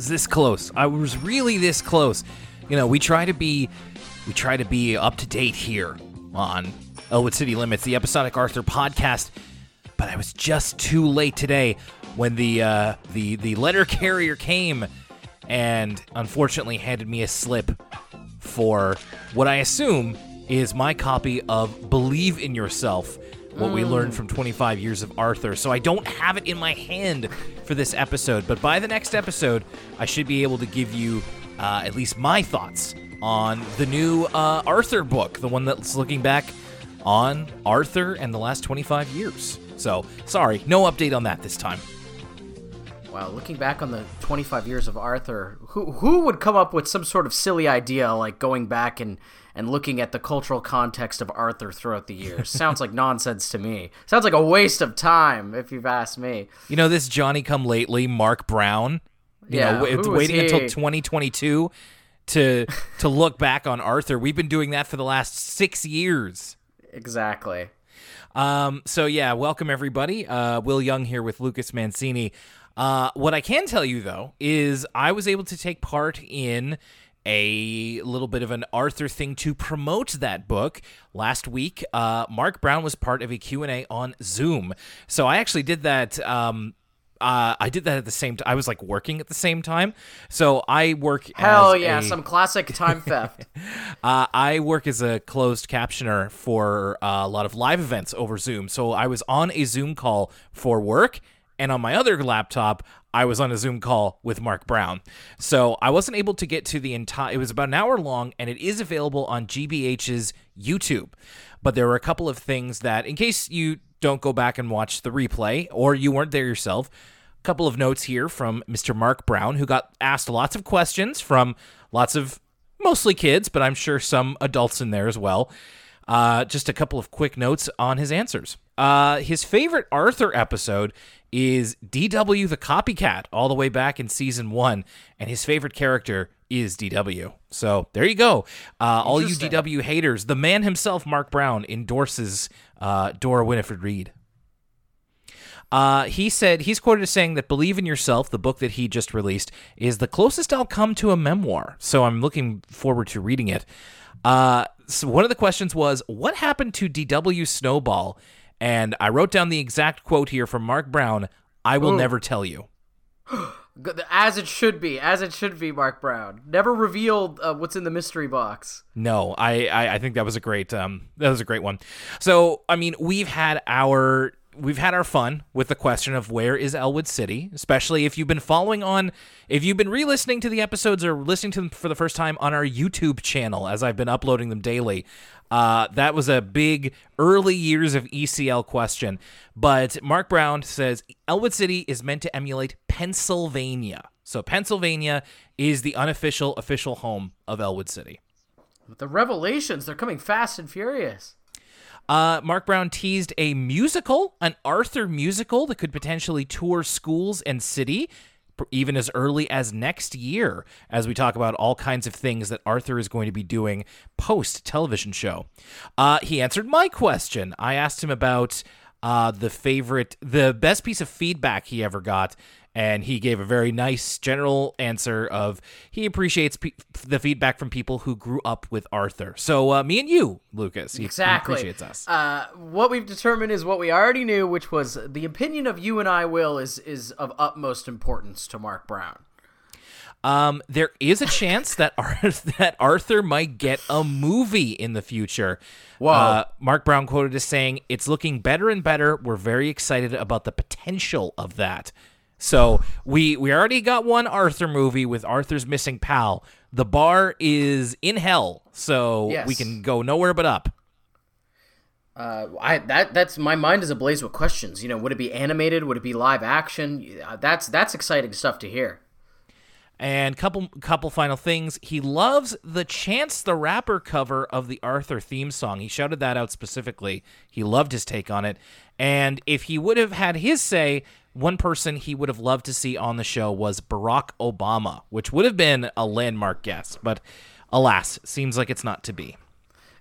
was this close. I was really this close. You know, we try to be we try to be up to date here on Elwood City Limits, the episodic Arthur podcast. But I was just too late today when the uh, the the letter carrier came and unfortunately handed me a slip for what I assume is my copy of Believe in Yourself, what we learned from 25 years of Arthur. So I don't have it in my hand for this episode, but by the next episode, I should be able to give you uh, at least my thoughts on the new uh, Arthur book, the one that's looking back on Arthur and the last 25 years. So sorry, no update on that this time. Wow, looking back on the 25 years of Arthur, who who would come up with some sort of silly idea like going back and and looking at the cultural context of Arthur throughout the years? Sounds like nonsense to me. Sounds like a waste of time, if you've asked me. You know, this Johnny come lately, Marc Brown. You Yeah, know, who w- was waiting until 2022 to to look back on Arthur. We've been doing that for the last six years. Exactly. Um, so yeah, welcome everybody. Uh, Will Young here with Lucas Mancini. Uh, what I can tell you though is I was able to take part in a little bit of an Arthur thing to promote that book last week. Uh, Marc Brown was part of a Q&A on Zoom. So I actually did that um, uh, I did that at the same time. I was like working at the same time. So I work Hell as yeah, a- some classic time theft. uh, I work as a closed captioner for uh, a lot of live events over Zoom. So I was on a Zoom call for work, and on my other laptop, I was on a Zoom call with Marc Brown. So I wasn't able to get to the entire. It was about an hour long, and it is available on GBH's YouTube. But there were a couple of things that, in case you don't go back and watch the replay or you weren't there yourself, a couple of notes here from Mr. Marc Brown, who got asked lots of questions from lots of mostly kids, but I'm sure some adults in there as well. Uh, just a couple of quick notes on his answers. Uh, his favorite Arthur episode is DW the Copycat, all the way back in season one, and his favorite character is DW. So there you go. Uh, all you DW haters, the man himself, Marc Brown, endorses uh, Dora Winifred Read. Uh, he said he's quoted as saying that "Believe in Yourself," the book that he just released, is the closest I'll come to a memoir. So I'm looking forward to reading it. Uh, so one of the questions was, "What happened to DW Snowball?" And I wrote down the exact quote here from Marc Brown. I will never tell you. As it should be, as it should be, Marc Brown. Never revealed uh, what's in the mystery box. No, I, I I think that was a great um that was a great one. So I mean we've had our we've had our fun with the question of where is Elwood City, especially if you've been following on if you've been re-listening to the episodes or listening to them for the first time on our YouTube channel as I've been uploading them daily. Uh, that was a big early years of ECL question. But Marc Brown says Elwood City is meant to emulate Pennsylvania. So Pennsylvania is the unofficial official home of Elwood City. The revelations, they're coming fast and furious. Uh, Marc Brown teased a musical, an Arthur musical that could potentially tour schools and city even as early as next year as we talk about all kinds of things that Arthur is going to be doing post television show. Uh, he answered my question. I asked him about uh, the favorite, the best piece of feedback he ever got. And he gave a very nice general answer of he appreciates pe- the feedback from people who grew up with Arthur. So uh, me and you, Lucas, he, he Exactly. appreciates us. Uh, what we've determined is what we already knew, which was the opinion of you and I, Will, is is of utmost importance to Marc Brown. Um, there is a chance that Ar- that Arthur might get a movie in the future. Whoa. Uh, Marc Brown quoted as saying, "It's looking better and better. We're very excited about the potential of that." So we we already got one Arthur movie with Arthur's missing pal. The bar is in hell, so we can go nowhere but up. Uh, I that that's my mind is ablaze with questions. You know, would it be animated? Would it be live action? Uh, That's that's exciting stuff to hear. And couple couple final things. He loves the Chance the Rapper cover of the Arthur theme song. He shouted that out specifically. He loved his take on it. And if he would have had his say, one person he would have loved to see on the show was Barack Obama, which would have been a landmark guest. But alas, seems like it's not to be.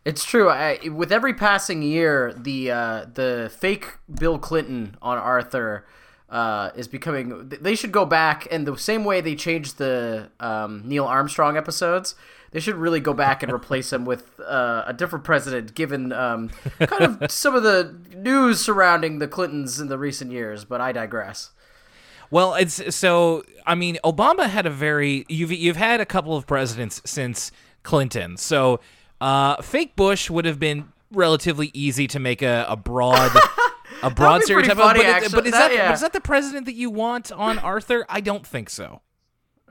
It's true. I, with every passing year, the uh, the fake Bill Clinton on Arthur uh, is becoming. They should go back and the same way they changed the um, Neil Armstrong episodes. They should really go back and replace him with uh, a different president, given um, kind of some of the news surrounding the Clintons in the recent years. But I digress. Well, it's so. I mean, Obama had a very. You've you've had a couple of presidents since Clinton, so uh, fake Bush would have been relatively easy to make a, a broad. A broad stereotype, funny, but, it- but is That- that, yeah. is that the president that you want on Arthur? I don't think so.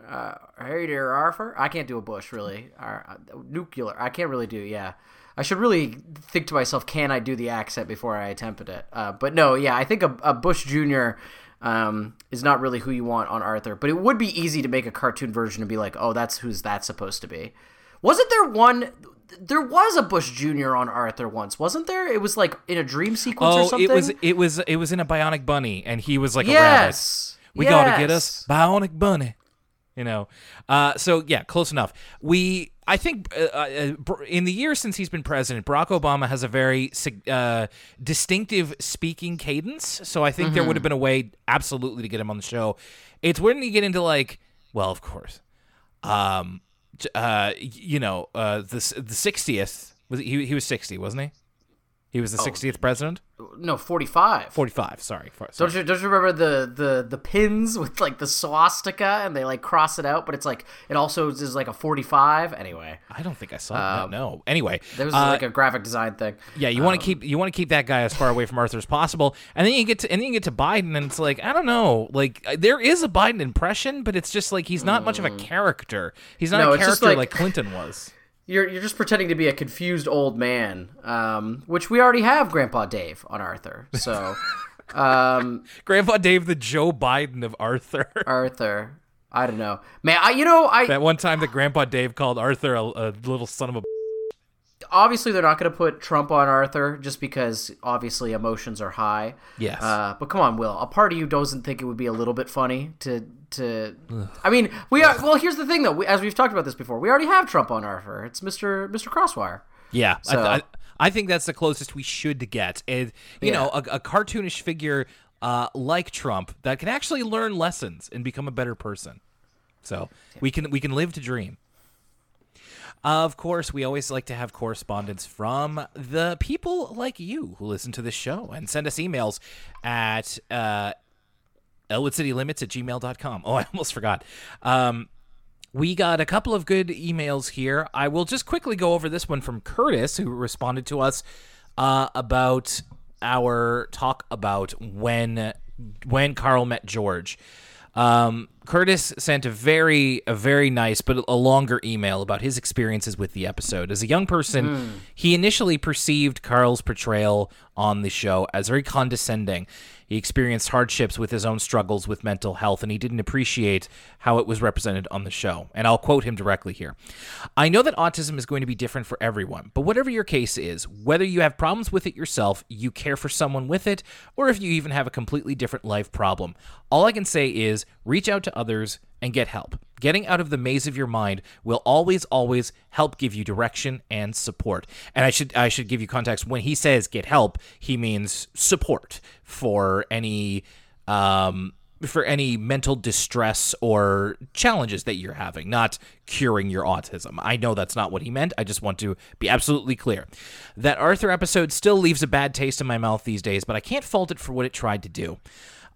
Hey there, Arthur. I can't do a Bush really. Uh, nuclear. I can't really do. Yeah, I should really think to myself, can I do the accent before I attempted it? Uh, but no, yeah, I think a, a Bush Jr. Um, is not really who you want on Arthur. But it would be easy to make a cartoon version and be like, oh, that's who's that supposed to be. Wasn't there one? There was a Bush Jr. on Arthur once, wasn't there? It was like in a dream sequence or Oh, something. it was it was it was in a Bionic Bunny, and he was like a rabbit. yes. We yes. gotta get us Bionic Bunny. You know, uh, so yeah, close enough. We, I think, uh, uh, in the years since he's been president, Barack Obama has a very uh, distinctive speaking cadence. So I think there would have been a way, absolutely, to get him on the show. It's when you get into like, well, of course, um, uh, you know, uh, the the sixtieth was he? He was sixty, wasn't he? He was the sixtieth president. No, forty-five. Forty-five. Sorry. For, Don't you don't you remember the the the pins with like the swastika and they like cross it out, but it's like it also is like a forty five. Anyway, I don't think I saw that. No. Anyway, there was uh, like a graphic design thing. yeah, you want to keep you want to keep that guy as far away from Arthur as possible, and then you get to and then you get to Biden, and it's like I don't know, like uh, there is a Biden impression, but it's just like he's not much of a character. He's not Mm. No, a character like- like Clinton was. You're you're just pretending to be a confused old man, um, which we already have Grandpa Dave on Arthur. So um, Grandpa Dave, the Joe Biden of Arthur. Arthur, I don't know, man. I you know I that one time that Grandpa Dave called Arthur a, a little son of a. obviously they're not going to put Trump on Arthur just because obviously emotions are high. Yes. Uh, but come on, Will. A part of you doesn't think it would be a little bit funny to to. I mean, we are. Well, here's the thing though. We, as we've talked about this before, we already have Trump on Arthur. It's Mister Mister Crosswire. Yeah, I, So- I, I think that's the closest we should get. And you know, a, a cartoonish figure uh, like Trump that can actually learn lessons and become a better person. So we can we can live to dream. Of course, we always like to have correspondence from the people like you who listen to this show and send us emails at uh, elwoodcitylimits at gmail.com. Oh, I almost forgot. Um, we got a couple of good emails here. I will just quickly go over this one from Curtis, who responded to us uh, about our talk about when when Carl met George. Um, Curtis sent a very a very nice but a longer email about his experiences with the episode. As a young person, hmm. he initially perceived Carl's portrayal on the show as very condescending. He experienced hardships with his own struggles with mental health, and he didn't appreciate how it was represented on the show. And I'll quote him directly here I know that autism is going to be different for everyone, but whatever your case is, whether you have problems with it yourself, you care for someone with it, or if you even have a completely different life problem, all I can say is reach out to others and get help. Getting out of the maze of your mind will always, always help give you direction and support. And I should I should give you context. When he says get help, he means support for any um, for any mental distress or challenges that you're having, not curing your autism. I know that's not what he meant. I just want to be absolutely clear. That Arthur episode still leaves a bad taste in my mouth these days, but I can't fault it for what it tried to do.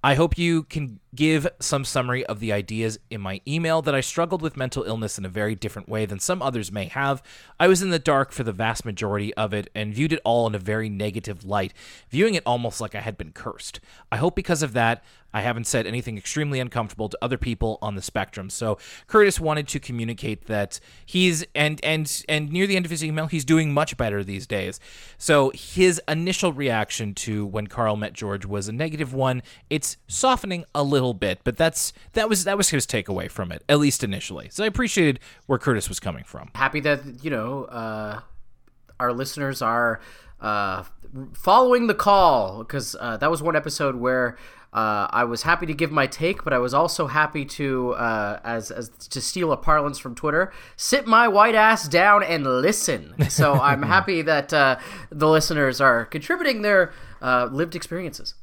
I hope you can give some summary of the ideas in my email that I struggled with mental illness in a very different way than some others may have. I was in the dark for the vast majority of it and viewed it all in a very negative light, viewing it almost like I had been cursed. I hope because of that, I haven't said anything extremely uncomfortable to other people on the spectrum. So Curtis wanted to communicate that he's and and and near the end of his email, he's doing much better these days. So his initial reaction to when Carl met George was a negative one. It's softening a little bit, but that's that was that was his takeaway from it, at least initially. So I appreciated where Curtis was coming from. Happy that you know uh, our listeners are uh, following the call because uh, that was one episode where. Uh, I was happy to give my take, but I was also happy to, uh, as, as to steal a parlance from Twitter, sit my white ass down and listen. So I'm happy that uh, the listeners are contributing their uh, lived experiences.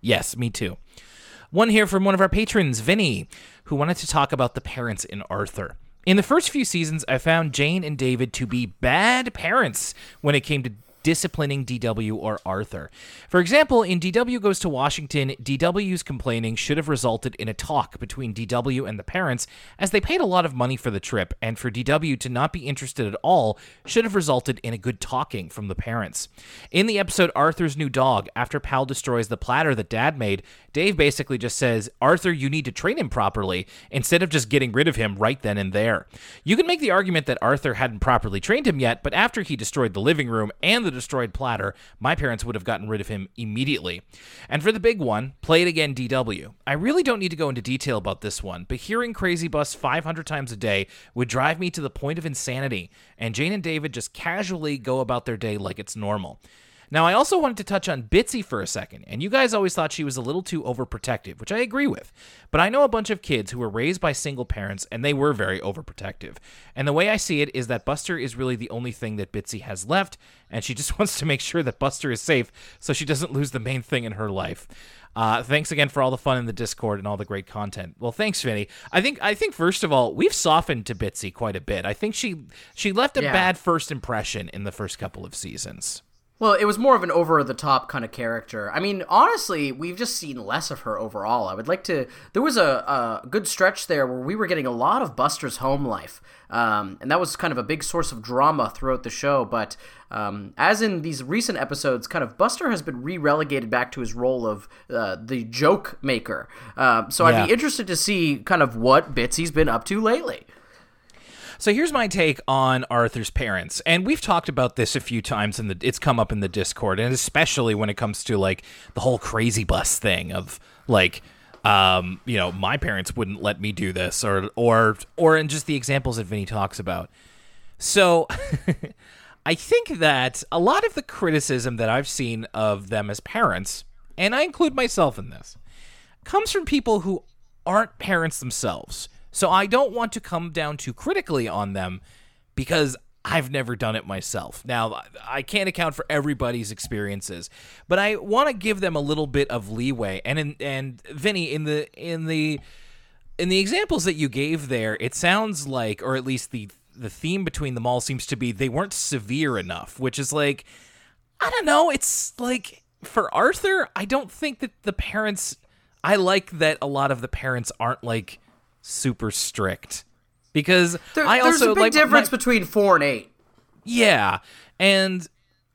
Yes, me too. One here from one of our patrons, Vinny, who wanted to talk about the parents in Arthur. In the first few seasons, I found Jane and David to be bad parents when it came to disciplining DW or Arthur. For example, in DW Goes to Washington, DW's complaining should have resulted in a talk between DW and the parents, as they paid a lot of money for the trip, and for DW to not be interested at all should have resulted in a good talking from the parents. In the episode Arthur's New Dog, after Pal destroys the platter that Dad made, Dave basically just says, Arthur, you need to train him properly, instead of just getting rid of him right then and there. You can make the argument that Arthur hadn't properly trained him yet, but after he destroyed the living room and the destroyed platter, my parents would have gotten rid of him immediately. And for the big one, play it again DW. I really don't need to go into detail about this one, but hearing Crazy Bus 500 times a day would drive me to the point of insanity, and Jane and David just casually go about their day like it's normal. Now, I also wanted to touch on Bitsy for a second, and you guys always thought she was a little too overprotective, which I agree with. But I know a bunch of kids who were raised by single parents, and they were very overprotective. And the way I see it is that Buster is really the only thing that Bitsy has left, and she just wants to make sure that Buster is safe so she doesn't lose the main thing in her life. Uh, thanks again for all the fun in the Discord and all the great content. Well, thanks, Vinny. I think I think first of all we've softened to Bitsy quite a bit. I think she she left a Yeah. bad first impression in the first couple of seasons. Well, it was more of an over the top kind of character. I mean, honestly, we've just seen less of her overall. I would like to. There was a, a good stretch there where we were getting a lot of Buster's home life, um, and that was kind of a big source of drama throughout the show. But um, as in these recent episodes, kind of Buster has been re relegated back to his role of uh, the joke maker. Uh, so I'd be interested to see kind of what Bitsy's been up to lately. So here's my take on Arthur's parents. And we've talked about this a few times and it's come up in the Discord and especially when it comes to like the whole crazy bus thing of like um, you know, my parents wouldn't let me do this or or or in just the examples that Vinny talks about. So I think that a lot of the criticism that I've seen of them as parents, and I include myself in this, comes from people who aren't parents themselves. So I don't want to come down too critically on them because I've never done it myself. Now, I can't account for everybody's experiences, but I want to give them a little bit of leeway. And in, and Vinny in the in the in the examples that you gave there, it sounds like or at least the the theme between them all seems to be they weren't severe enough, which is like I don't know. It's like for Arthur, I don't think that the parents. I like that a lot of the parents aren't like super strict. Because There- I there's also a big like difference my- between four and eight. yeah, and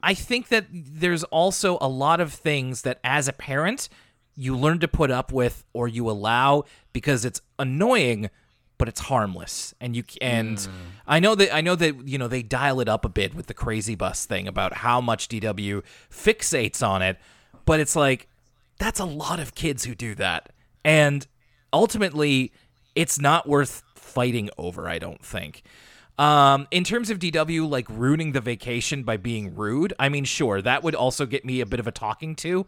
I think that there's also a lot of things that as a parent you learn to put up with or you allow because it's annoying but it's harmless. And you and hmm. I know that I know that you know they dial it up a bit with the crazy bus thing about how much DW fixates on it. But it's like that's a lot of kids who do that. And ultimately it's not worth fighting over I don't think um, in terms of DW, like ruining the vacation by being rude, I mean, sure, that would also get me a bit of a talking to,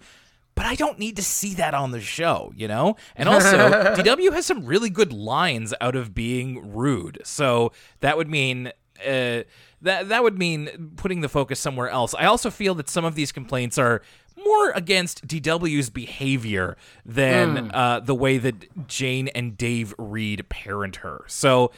but I don't need to see that on the show, you know? And also, DW has some really good lines out of being rude. So that would mean. Uh, that that would mean putting the focus somewhere else. I also feel that some of these complaints are more against DW's behavior than uh, the way that Jane and Dave Read parent her. So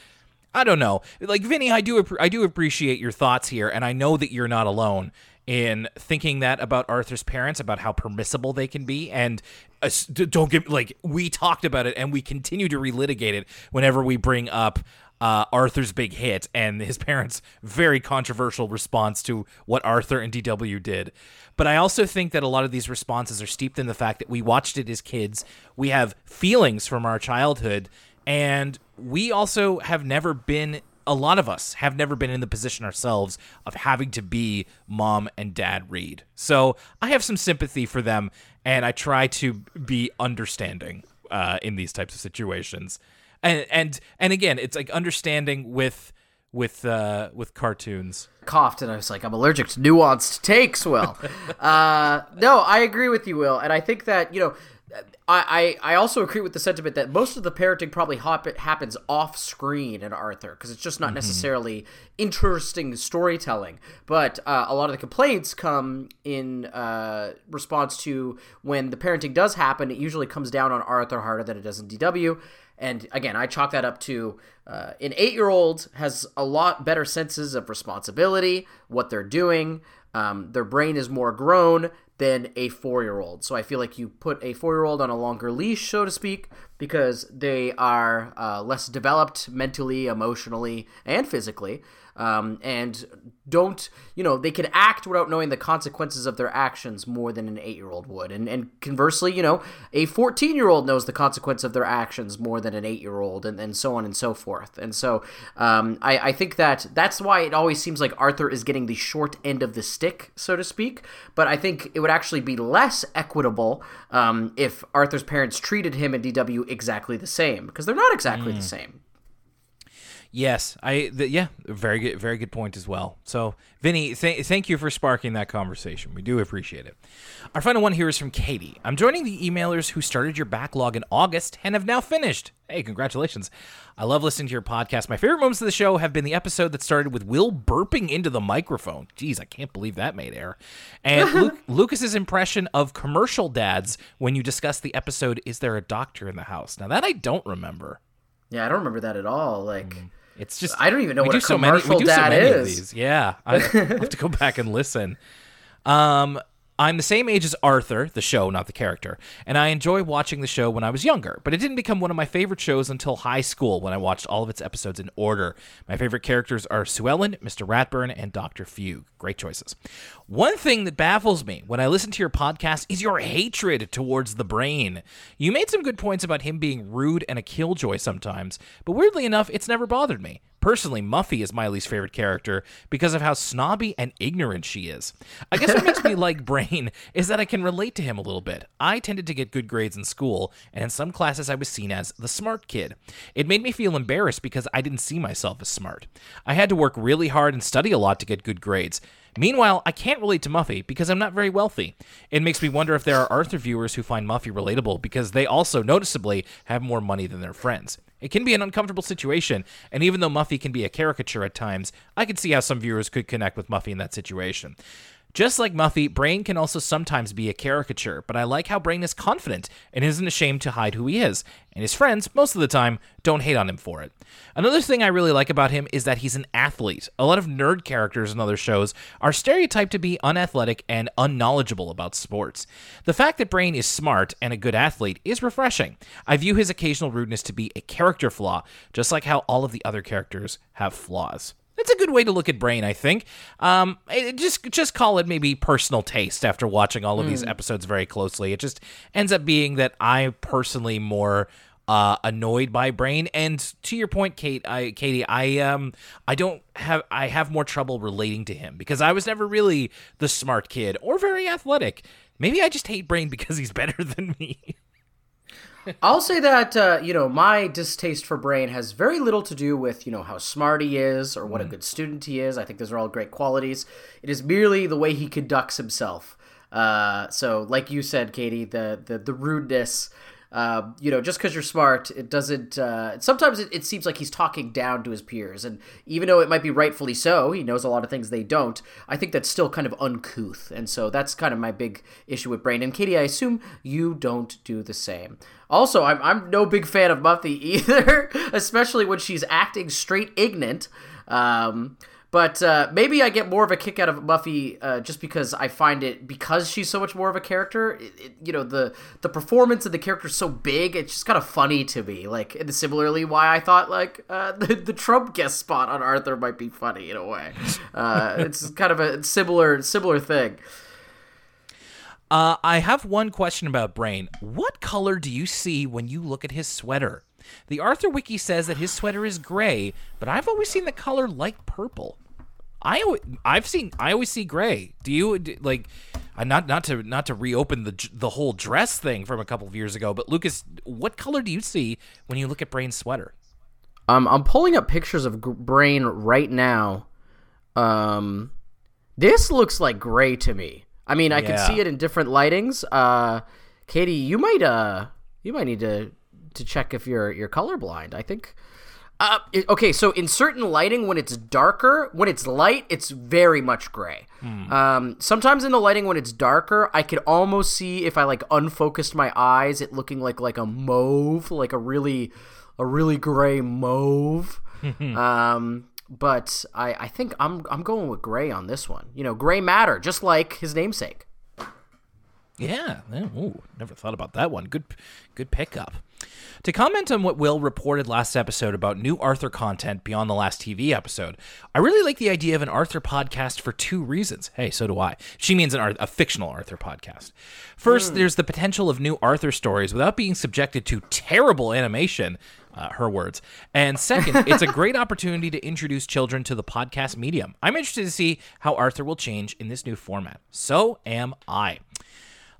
I don't know. Like Vinny, I do I do appreciate your thoughts here, and I know that you're not alone in thinking that about Arthur's parents, about how permissible they can be, and uh, don't get like we talked about it, and we continue to relitigate it whenever we bring up. Uh, Arthur's big hit and his parents' very controversial response to what Arthur and DW did. But I also think that a lot of these responses are steeped in the fact that we watched it as kids. We have feelings from our childhood, and we also have never been a lot of us have never been in the position ourselves of having to be mom and dad read so i have some sympathy for them and i try to be understanding uh, in these types of situations and and and again it's like understanding with with uh with cartoons coughed and I was like, I'm allergic to nuanced takes, Will. uh, no, I agree with you, Will. And I think that, you know, I, I, I also agree with the sentiment that most of the parenting probably hop, happens off screen in Arthur because it's just not mm-hmm. necessarily interesting storytelling. But uh, a lot of the complaints come in uh, response to when the parenting does happen. It usually comes down on Arthur harder than it does in DW. And again, I chalk that up to uh, an eight year old has a lot better senses of responsibility, what they're doing. Um, their brain is more grown than a four year old. So I feel like you put a four year old on a longer leash, so to speak, because they are uh, less developed mentally, emotionally, and physically um, and don't you know they can act without knowing the consequences of their actions more than an eight year old would. And, and conversely you know a 14 year old knows the consequence of their actions more than an eight year old and, and so on and so forth. And so um, I, I think that that's why it always seems like arthur is getting the short end of the stick so to speak. But i think it would actually be less equitable um, if arthur's parents treated him and dw exactly the same because they're not exactly mm. the same Yes, I the, yeah, very good, very good point as well. So, Vinny, th- thank you for sparking that conversation. We do appreciate it. Our final one here is from Katie. I'm joining the emailers who started your backlog in August and have now finished. Hey, congratulations! I love listening to your podcast. My favorite moments of the show have been the episode that started with Will burping into the microphone. Jeez, I can't believe that made air. And Luke, Lucas's impression of commercial dads when you discuss the episode "Is there a doctor in the house?" Now that I don't remember. Yeah, I don't remember that at all. Like. Mm. It's just I don't even know what a commercial many, dad so is. Yeah, I have to go back and listen. Um, I'm the same age as Arthur, the show, not the character, and I enjoy watching the show when I was younger, but it didn't become one of my favorite shows until high school when I watched all of its episodes in order. My favorite characters are Sue Ellen, Mr. Ratburn, and Dr. Fugue. Great choices. One thing that baffles me when I listen to your podcast is your hatred towards the brain. You made some good points about him being rude and a killjoy sometimes, but weirdly enough, it's never bothered me. Personally, Muffy is my least favorite character because of how snobby and ignorant she is. I guess what makes me like Brain is that I can relate to him a little bit. I tended to get good grades in school, and in some classes I was seen as the smart kid. It made me feel embarrassed because I didn't see myself as smart. I had to work really hard and study a lot to get good grades. Meanwhile, I can't relate to Muffy because I'm not very wealthy. It makes me wonder if there are Arthur viewers who find Muffy relatable because they also noticeably have more money than their friends. It can be an uncomfortable situation, and even though Muffy can be a caricature at times, I can see how some viewers could connect with Muffy in that situation. Just like Muffy, Brain can also sometimes be a caricature, but I like how Brain is confident and isn't ashamed to hide who he is, and his friends, most of the time, don't hate on him for it. Another thing I really like about him is that he's an athlete. A lot of nerd characters in other shows are stereotyped to be unathletic and unknowledgeable about sports. The fact that Brain is smart and a good athlete is refreshing. I view his occasional rudeness to be a character flaw, just like how all of the other characters have flaws. It's a good way to look at Brain, I think. Um, just just call it maybe personal taste after watching all of mm. these hmm. episodes very closely. It just ends up being that I personally more uh, annoyed by Brain. And to your point, Kate, I, Katie, I um, I don't have I have more trouble relating to him because I was never really the smart kid or very athletic. Maybe I just hate Brain because he's better than me. I'll say that uh, you know my distaste for Brain has very little to do with you know how smart he is or what mm. a good student he is. I think those are all great qualities. It is merely the way he conducts himself. Uh, so, like you said, Katie, the the, the rudeness uh, you know, just because you're smart, it doesn't. Uh, sometimes it, it, seems like he's talking down to his peers, and even though it might be rightfully so, he knows a lot of things they don't. I think that's still kind of uncouth, and so that's kind of my big issue with Brain. And Katie, I assume you don't do the same. Also, I'm I'm no big fan of Muffy either, especially when she's acting straight ignorant. Um, but uh, maybe I get more of a kick out of Muffy uh, just because I find it because she's so much more of a character. It, it, you know, the the performance of the character is so big. It's just kind of funny to me. Like, and similarly, why I thought like uh, the the Trump guest spot on Arthur might be funny in a way. Uh, it's kind of a similar similar thing. Uh, I have one question about Brain. What color do you see when you look at his sweater? The Arthur Wiki says that his sweater is gray, but I've always seen the color light purple. I I've seen I always see gray. Do you like? Uh, not not to not to reopen the the whole dress thing from a couple of years ago, but Lucas, what color do you see when you look at Brain's sweater? Um, I'm pulling up pictures of Brain right now. Um, this looks like gray to me. I mean, I yeah. can see it in different lightings. Uh, Katie, you might uh you might need to to check if you're you're colorblind. I think. Uh, okay, so in certain lighting, when it's darker, when it's light, it's very much gray. Um, sometimes in the lighting, when it's darker, I could almost see if I like unfocused my eyes, it looking like like a mauve, like a really a really gray mauve. um, but I I think I'm I'm going with gray on this one. You know, gray matter, just like his namesake. Yeah. yeah, Ooh, never thought about that one. Good, good pickup. To comment on what Will reported last episode about new Arthur content beyond the last TV episode, I really like the idea of an Arthur podcast for two reasons. Hey, so do I. She means an a fictional Arthur podcast. First, there's the potential of new Arthur stories without being subjected to terrible animation. Uh, her words. And second, it's a great opportunity to introduce children to the podcast medium. I'm interested to see how Arthur will change in this new format. So am I.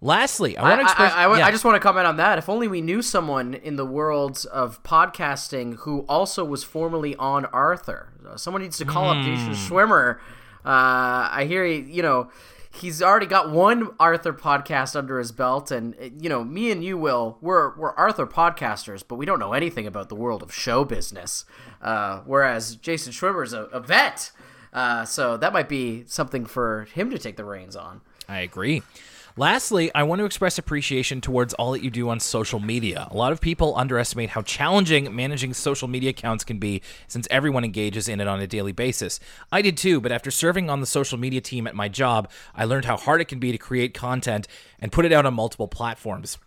Lastly, I want to I, express. I, I, yeah. I just want to comment on that. If only we knew someone in the world of podcasting who also was formerly on Arthur. Uh, someone needs to call up Hmm. Jason Szwimmer. Uh, I hear he, you know, he's already got one Arthur podcast under his belt, and uh, you know, me and you, Will, we're we're Arthur podcasters, but we don't know anything about the world of show business. Uh, whereas Jason Szwimmer's a, a vet, uh, so that might be something for him to take the reins on. I agree. Lastly, I want to express appreciation towards all that you do on social media. A lot of people underestimate how challenging managing social media accounts can be since everyone engages in it on a daily basis. I did too, but after serving on the social media team at my job, I learned how hard it can be to create content and put it out on multiple platforms.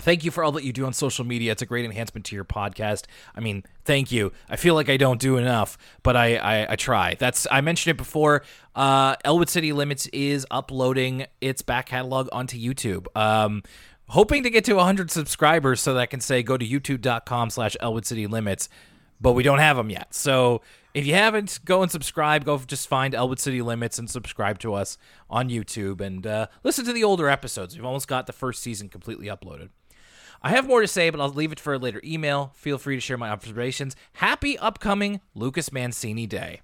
Thank you for all that you do on social media. It's a great enhancement to your podcast. I mean, thank you. I feel like I don't do enough, but I I, I try. That's I mentioned it before. Uh, Elwood City Limits is uploading its back catalog onto YouTube. Um, hoping to get to 100 subscribers so that I can say go to youtube.com slash Elwood City Limits, but we don't have them yet. So if you haven't, go and subscribe. Go just find Elwood City Limits and subscribe to us on YouTube and uh, listen to the older episodes. We've almost got the first season completely uploaded. I have more to say, but I'll leave it for a later email. Feel free to share my observations. Happy upcoming Lucas Mancini Day.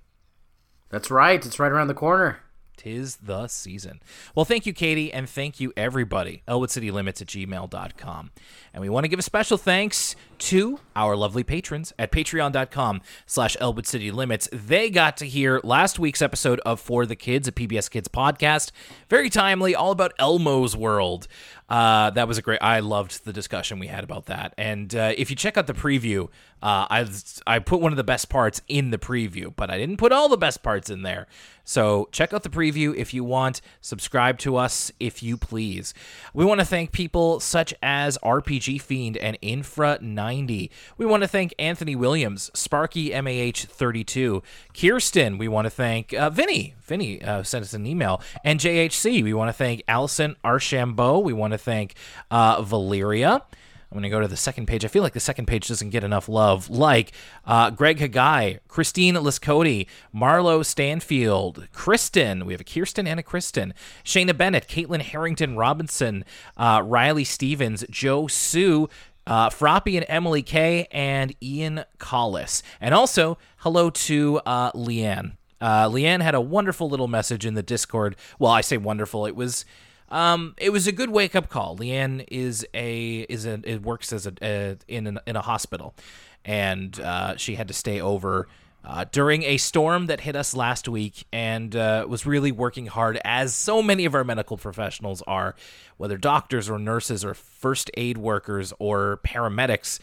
That's right. It's right around the corner. Tis the season. Well, thank you, Katie, and thank you, everybody. ElwoodCityLimits at gmail.com. And we want to give a special thanks to our lovely patrons at patreon.com slash Elwood City Limits. They got to hear last week's episode of For the Kids, a PBS Kids podcast. Very timely, all about Elmo's World. Uh, that was a great. I loved the discussion we had about that. And uh, if you check out the preview, uh, I I put one of the best parts in the preview, but I didn't put all the best parts in there. So check out the preview if you want. Subscribe to us if you please. We want to thank people such as RPG Fiend and Infra 90. We want to thank Anthony Williams, Sparky MAH 32, Kirsten. We want to thank uh, Vinny. Vinny uh, sent us an email. And JHC. We want to thank Allison Archambault. We want to thank uh, Valeria. I'm going to go to the second page. I feel like the second page doesn't get enough love. Like uh, Greg Hagai, Christine Liscotti, Marlo Stanfield, Kristen. We have a Kirsten and a Kristen. Shayna Bennett, Caitlin Harrington Robinson, uh, Riley Stevens, Joe Sue, uh, Froppy and Emily K, and Ian Collis. And also, hello to uh, Leanne. Uh, Leanne had a wonderful little message in the Discord. Well, I say wonderful. It was um, it was a good wake up call. Leanne is a is a it works as a, a in an, in a hospital, and uh, she had to stay over uh, during a storm that hit us last week, and uh, was really working hard as so many of our medical professionals are, whether doctors or nurses or first aid workers or paramedics.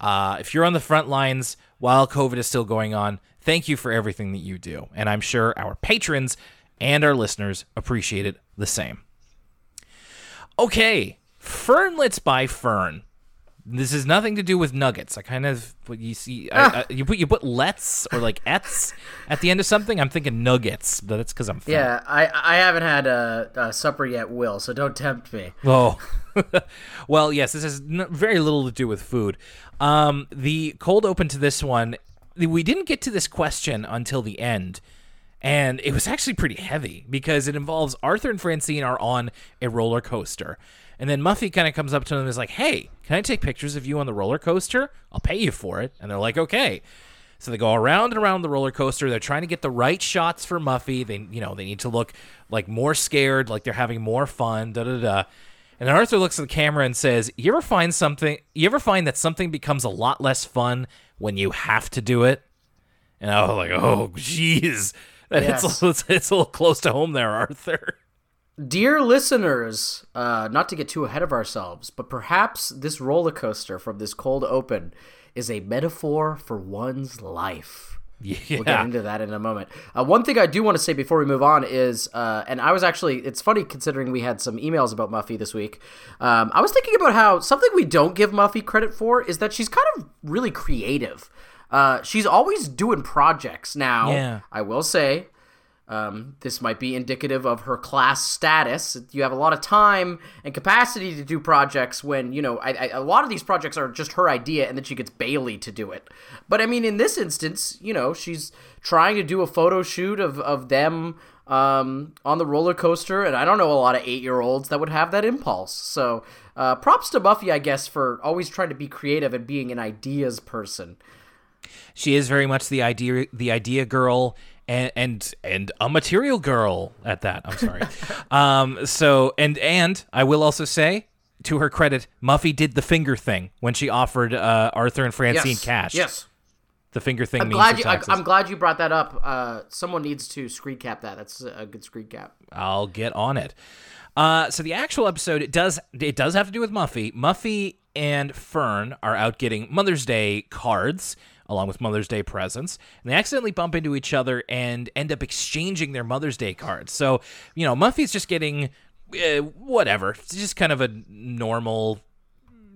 Uh, if you're on the front lines while COVID is still going on, thank you for everything that you do, and I'm sure our patrons and our listeners appreciate it the same. Okay, Fernlets by Fern. This has nothing to do with nuggets. I kind of what you see. I, I, you put you put lets or like ets at the end of something. I'm thinking nuggets, but that's because I'm fat. Yeah, I I haven't had a, a supper yet, Will. So don't tempt me. Oh, well, yes. This has n- very little to do with food. Um, the cold open to this one, we didn't get to this question until the end, and it was actually pretty heavy because it involves Arthur and Francine are on a roller coaster. And then Muffy kind of comes up to them and is like, "Hey, can I take pictures of you on the roller coaster? I'll pay you for it." And they're like, "Okay." So they go around and around the roller coaster. They're trying to get the right shots for Muffy. They, you know, they need to look like more scared, like they're having more fun. Da da da. And Arthur looks at the camera and says, "You ever find something? You ever find that something becomes a lot less fun when you have to do it?" And I was like, "Oh, jeez, Yes. it's, it's it's a little close to home there, Arthur." Dear listeners, uh, not to get too ahead of ourselves, but perhaps this roller coaster from this cold open is a metaphor for one's life. Yeah, We'll get into that in a moment. Uh, one thing I do want to say before we move on is, uh, and I was actually, it's funny considering we had some emails about Muffy this week. Um, I was thinking about how something we don't give Muffy credit for is that she's kind of really creative. Uh, she's always doing projects. Now, Yeah. I will say, um, this might be indicative of her class status. You have a lot of time and capacity to do projects when, you know, I, I, a lot of these projects are just her idea and then she gets Bailey to do it. But I mean, in this instance, you know, she's trying to do a photo shoot of, of them um, on the roller coaster, and I don't know a lot of eight year olds that would have that impulse. So uh, props to Muffy, I guess, for always trying to be creative and being an ideas person. She is very much the idea the idea girl and and and a material girl at that. I'm sorry. um so and and I will also say to her credit, Muffy did the finger thing when she offered uh, Arthur and Francine Yes. cash. Yes. The finger thing I'm means glad you. I. I'm glad you brought that up. Uh, someone needs to screen cap that. That's a good screen cap. I'll get on it. Uh, so the actual episode it does it does have to do with Muffy. Muffy and Fern are out getting Mother's Day cards along with Mother's Day presents, and they accidentally bump into each other and end up exchanging their Mother's Day cards. So you know Muffy's just getting uh, whatever, it's just kind of a normal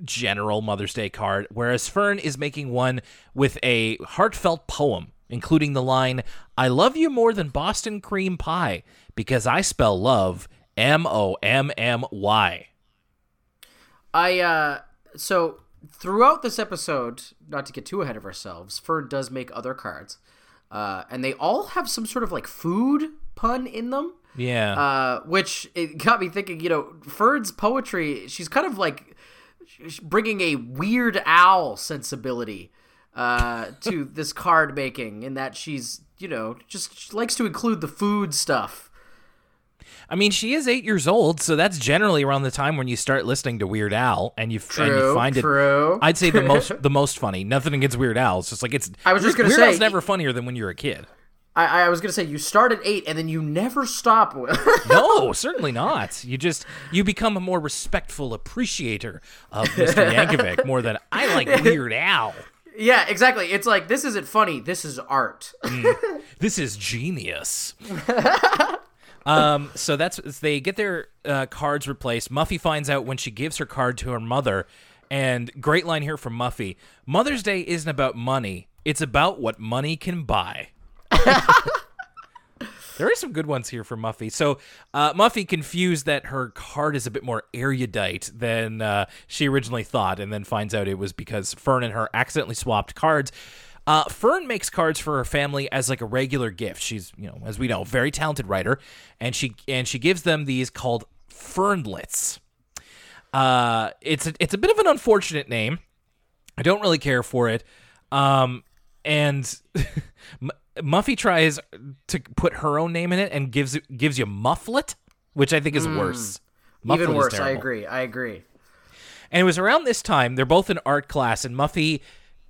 general Mother's Day card, whereas Fern is making one with a heartfelt poem, including the line, I love you more than Boston cream pie because I spell love M O M M Y. I uh, so throughout this episode, not to get too ahead of ourselves, Fern does make other cards, uh, and they all have some sort of like food pun in them. Yeah. Uh, which it got me thinking. You know, Fern's poetry. She's kind of like bringing a Weird Al sensibility uh, to this card making, in that she's you know just likes to include the food stuff. I mean, she is eight years old, so that's generally around the time when you start listening to Weird Al, and you, and you True, find true. it. I'd say the most the most funny. Nothing against Weird Al. It's just like it's. I was just gonna Weird say- Al's never funnier than when you're a kid. I, I was gonna say you start at eight and then you never stop. No, certainly not. You just you become a more respectful appreciator of Mr. Yankovic more than I like Weird Al. yeah, exactly. It's like this isn't funny. This is art. Mm. This is genius. Um, so that's they get their uh, cards replaced. Muffy finds out when she gives her card to her mother, and great line here from Muffy: "Mother's Day isn't about money; it's about what money can buy." There are some good ones here for Muffy. So uh, Muffy confused that her card is a bit more erudite than uh, she originally thought, and then finds out it was because Fern and her accidentally swapped cards. Uh, Fern makes cards for her family as like a regular gift. She's, you know, as we know, very talented writer, and she and she gives them these called Fernlets. Uh, it's a, it's a bit of an unfortunate name. I don't really care for it. Um, and Muffy tries to put her own name in it and gives gives you Mufflet, which I think is worse. Mufflet Even worse. I agree. I agree. And it was around this time they're both in art class, and Muffy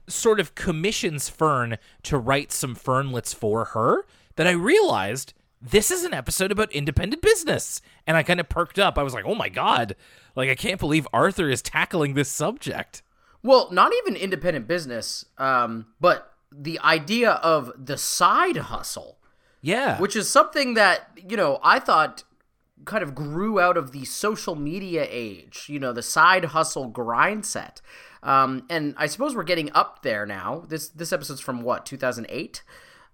sort of commissions Fern to write some Fernlets for her. That I realized this is an episode about independent business, and I kind of perked up. I was like, "Oh my god!" Like I can't believe Arthur is tackling this subject. Well, not even independent business, um, but the idea of the side hustle, Yeah, which is something that you know I thought kind of grew out of the social media age. You know, the side hustle grind set. Um, and I suppose we're getting up there now. This this episode's from what 2008.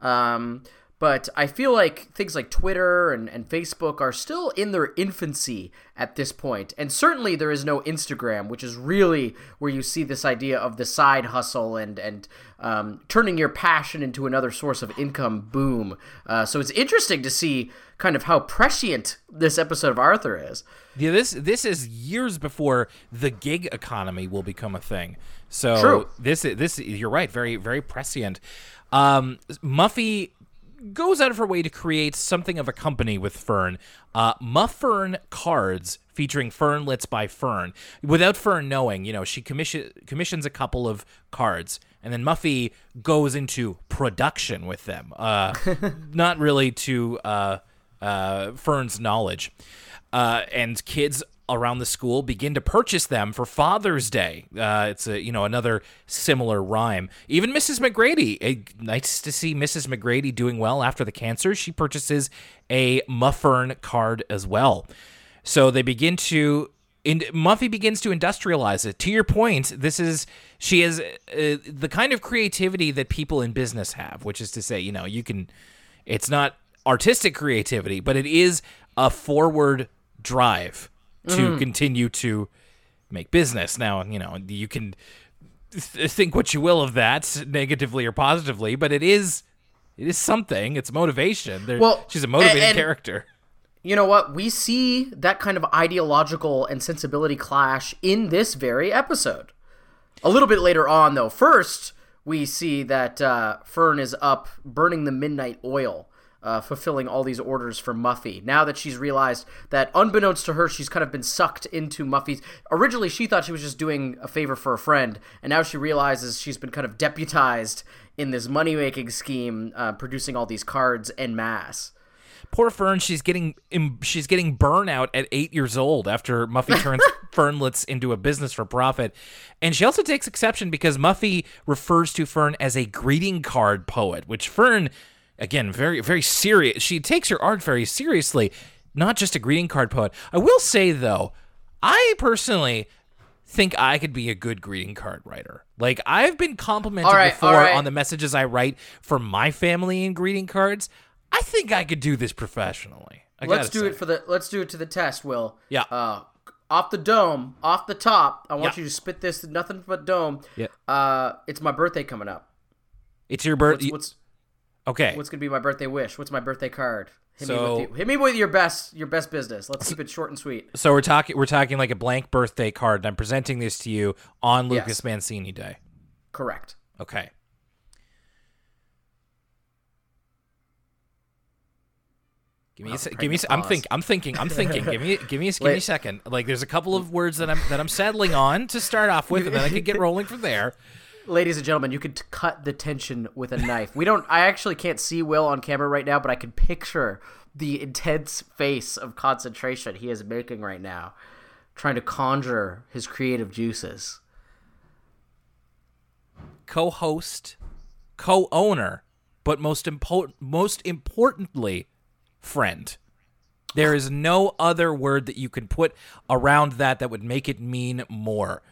Um, but I feel like things like Twitter and, and Facebook are still in their infancy at this point. And certainly there is no Instagram, which is really where you see this idea of the side hustle and, and um, turning your passion into another source of income boom. Uh, so it's interesting to see kind of how prescient this episode of Arthur is. Yeah, this this is years before the gig economy will become a thing. So True. this this you're right, very very prescient. Um, Muffy goes out of her way to create something of a company with Fern. Uh, Muffern Cards featuring Fernlets by Fern. Without Fern knowing, you know, she commission commissions a couple of cards, and then Muffy goes into production with them. Uh, not really to uh, uh, Fern's knowledge, uh, and kids around the school begin to purchase them for Father's Day. Uh, it's a you know another similar rhyme. Even Mrs. McGrady, eh, nice to see Mrs. McGrady doing well after the cancer. She purchases a Muffern card as well. So they begin to. In, Muffy begins to industrialize it. To your point, this is she is uh, the kind of creativity that people in business have, which is to say, you know, you can. It's not artistic creativity, but it is a forward drive to continue to make business. Now, you know, you can th- think what you will of that, negatively or positively, but it is it is something. It's motivation. There, Well, she's a motivated and- character. You know what? We see that kind of ideological and sensibility clash in this very episode. A little bit later on, though. First, we see that uh, Fern is up burning the midnight oil, uh, fulfilling all these orders for Muffy. Now that she's realized that, unbeknownst to her, she's kind of been sucked into Muffy's. Originally, she thought she was just doing a favor for a friend, and now she realizes she's been kind of deputized in this money making scheme, uh, producing all these cards en masse. Poor Fern, she's getting she's getting burnout at eight years old after Muffy turns Fernlets into a business for profit, and she also takes exception because Muffy refers to Fern as a greeting card poet, which Fern, again, very very serious. She takes her art very seriously, not just a greeting card poet. I will say though, I personally think I could be a good greeting card writer. Like I've been complimented right, before right. on the messages I write for my family in greeting cards. I think I could do this professionally. I Let's do say. it for the. Let's do it to the test, Will. Yeah. Uh, off the dome, off the top. I want Yeah. you to spit this. Nothing but dome. Yeah. Uh, it's my birthday coming up. It's your What's birthday. what's, Okay. what's gonna be my birthday wish? What's my birthday card? Hit me with you. Hit me with your best your best business. Let's keep it short and sweet. so we're talking we're talking like a blank birthday card, and I'm presenting this to you on Yes. Lucas Mancini Day. Correct. Okay. Give me a give me a I'm think I'm thinking I'm thinking give me give me a, give me a second like there's a couple of words that I'm that I'm settling on to start off with and then I can get rolling from there. Ladies and gentlemen, you could t- cut the tension with a knife. We don't. I actually can't see Will on camera right now, but I can picture the intense face of concentration he is making right now, trying to conjure his creative juices. co-host, co-owner, but most important most importantly, friend. There is no other word that you can put around that that would make it mean more.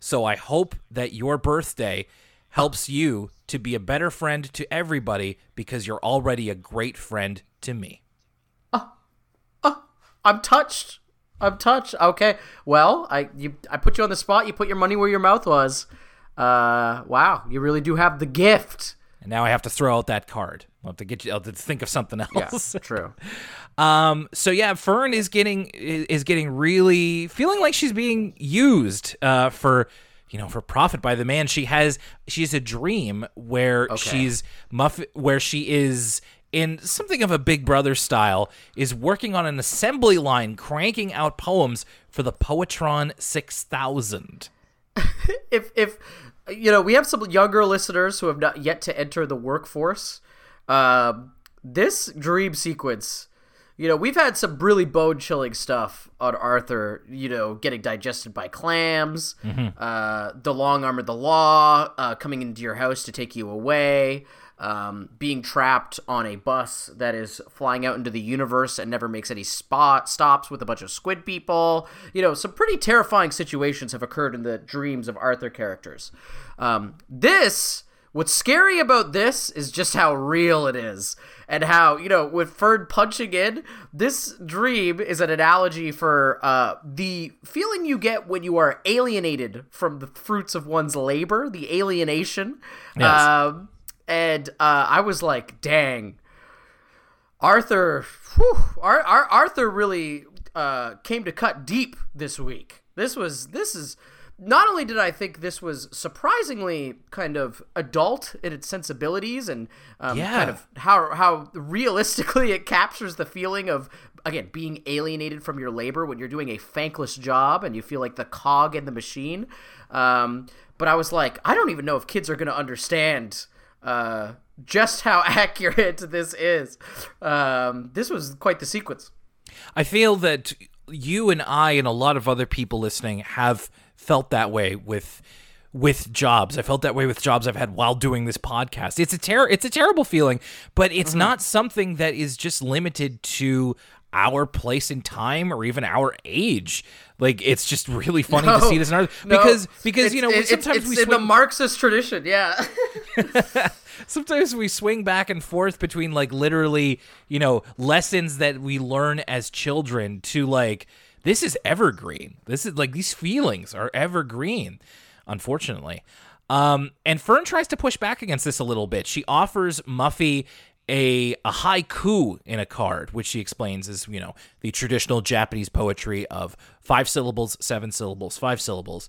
So I hope that your birthday helps you to be a better friend to everybody because you're already a great friend to me. I'm touched. I'm touched. Okay. Well, I you I put you on the spot. You put your money where your mouth was. Uh, wow, you really do have the gift. And now I have to throw out that card. I'll have to get you. I'll to think of something else. True. Um, so yeah, Fern is getting is getting really feeling like she's being used uh, for you know for profit by the man. She has she has a dream where she's muff where she is in something of a Big Brother style is working on an assembly line, cranking out poems for the Poetron six thousand. if if you know we have some younger listeners who have not yet to enter the workforce um, this dream sequence you know we've had some really bone chilling stuff on arthur you know getting digested by clams uh, the long arm of the law uh, coming into your house to take you away um, being trapped on a bus that is flying out into the universe and never makes any spot stops with a bunch of squid people. You know, some pretty terrifying situations have occurred in the dreams of Arthur characters. Um, this, what's scary about this is just how real it is, and how you know with Fern punching in, this dream is an analogy for uh, the feeling you get when you are alienated from the fruits of one's labor, the alienation. Yes. Um, and uh, I was like, dang, Arthur, whew, Ar- Ar- Arthur really uh, came to cut deep this week. This was this is not only did I think this was surprisingly kind of adult in its sensibilities and um, Yeah. kind of how how realistically it captures the feeling of again being alienated from your labor when you're doing a thankless job and you feel like the cog in the machine. Um, but I was like, I don't even know if kids are going to understand uh, just how accurate this is. Um, this was quite the sequence. I feel that you and I and a lot of other people listening have felt that way with with jobs. I felt that way with jobs I've had while doing this podcast. It's a ter- it's a terrible feeling, but it's mm-hmm. not something that is just limited to our place in time or even our age. Like it's just really funny no, to see this in our, because no, because you know it's, sometimes it's, we swing, in the Marxist tradition, yeah. sometimes we swing back and forth between like literally you know lessons that we learn as children to like this is evergreen. This is like these feelings are evergreen unfortunately. Um, and Fern tries to push back against this a little bit. She offers Muffy a, a haiku in a card, which she explains is, you know, the traditional Japanese poetry of five syllables, seven syllables, five syllables.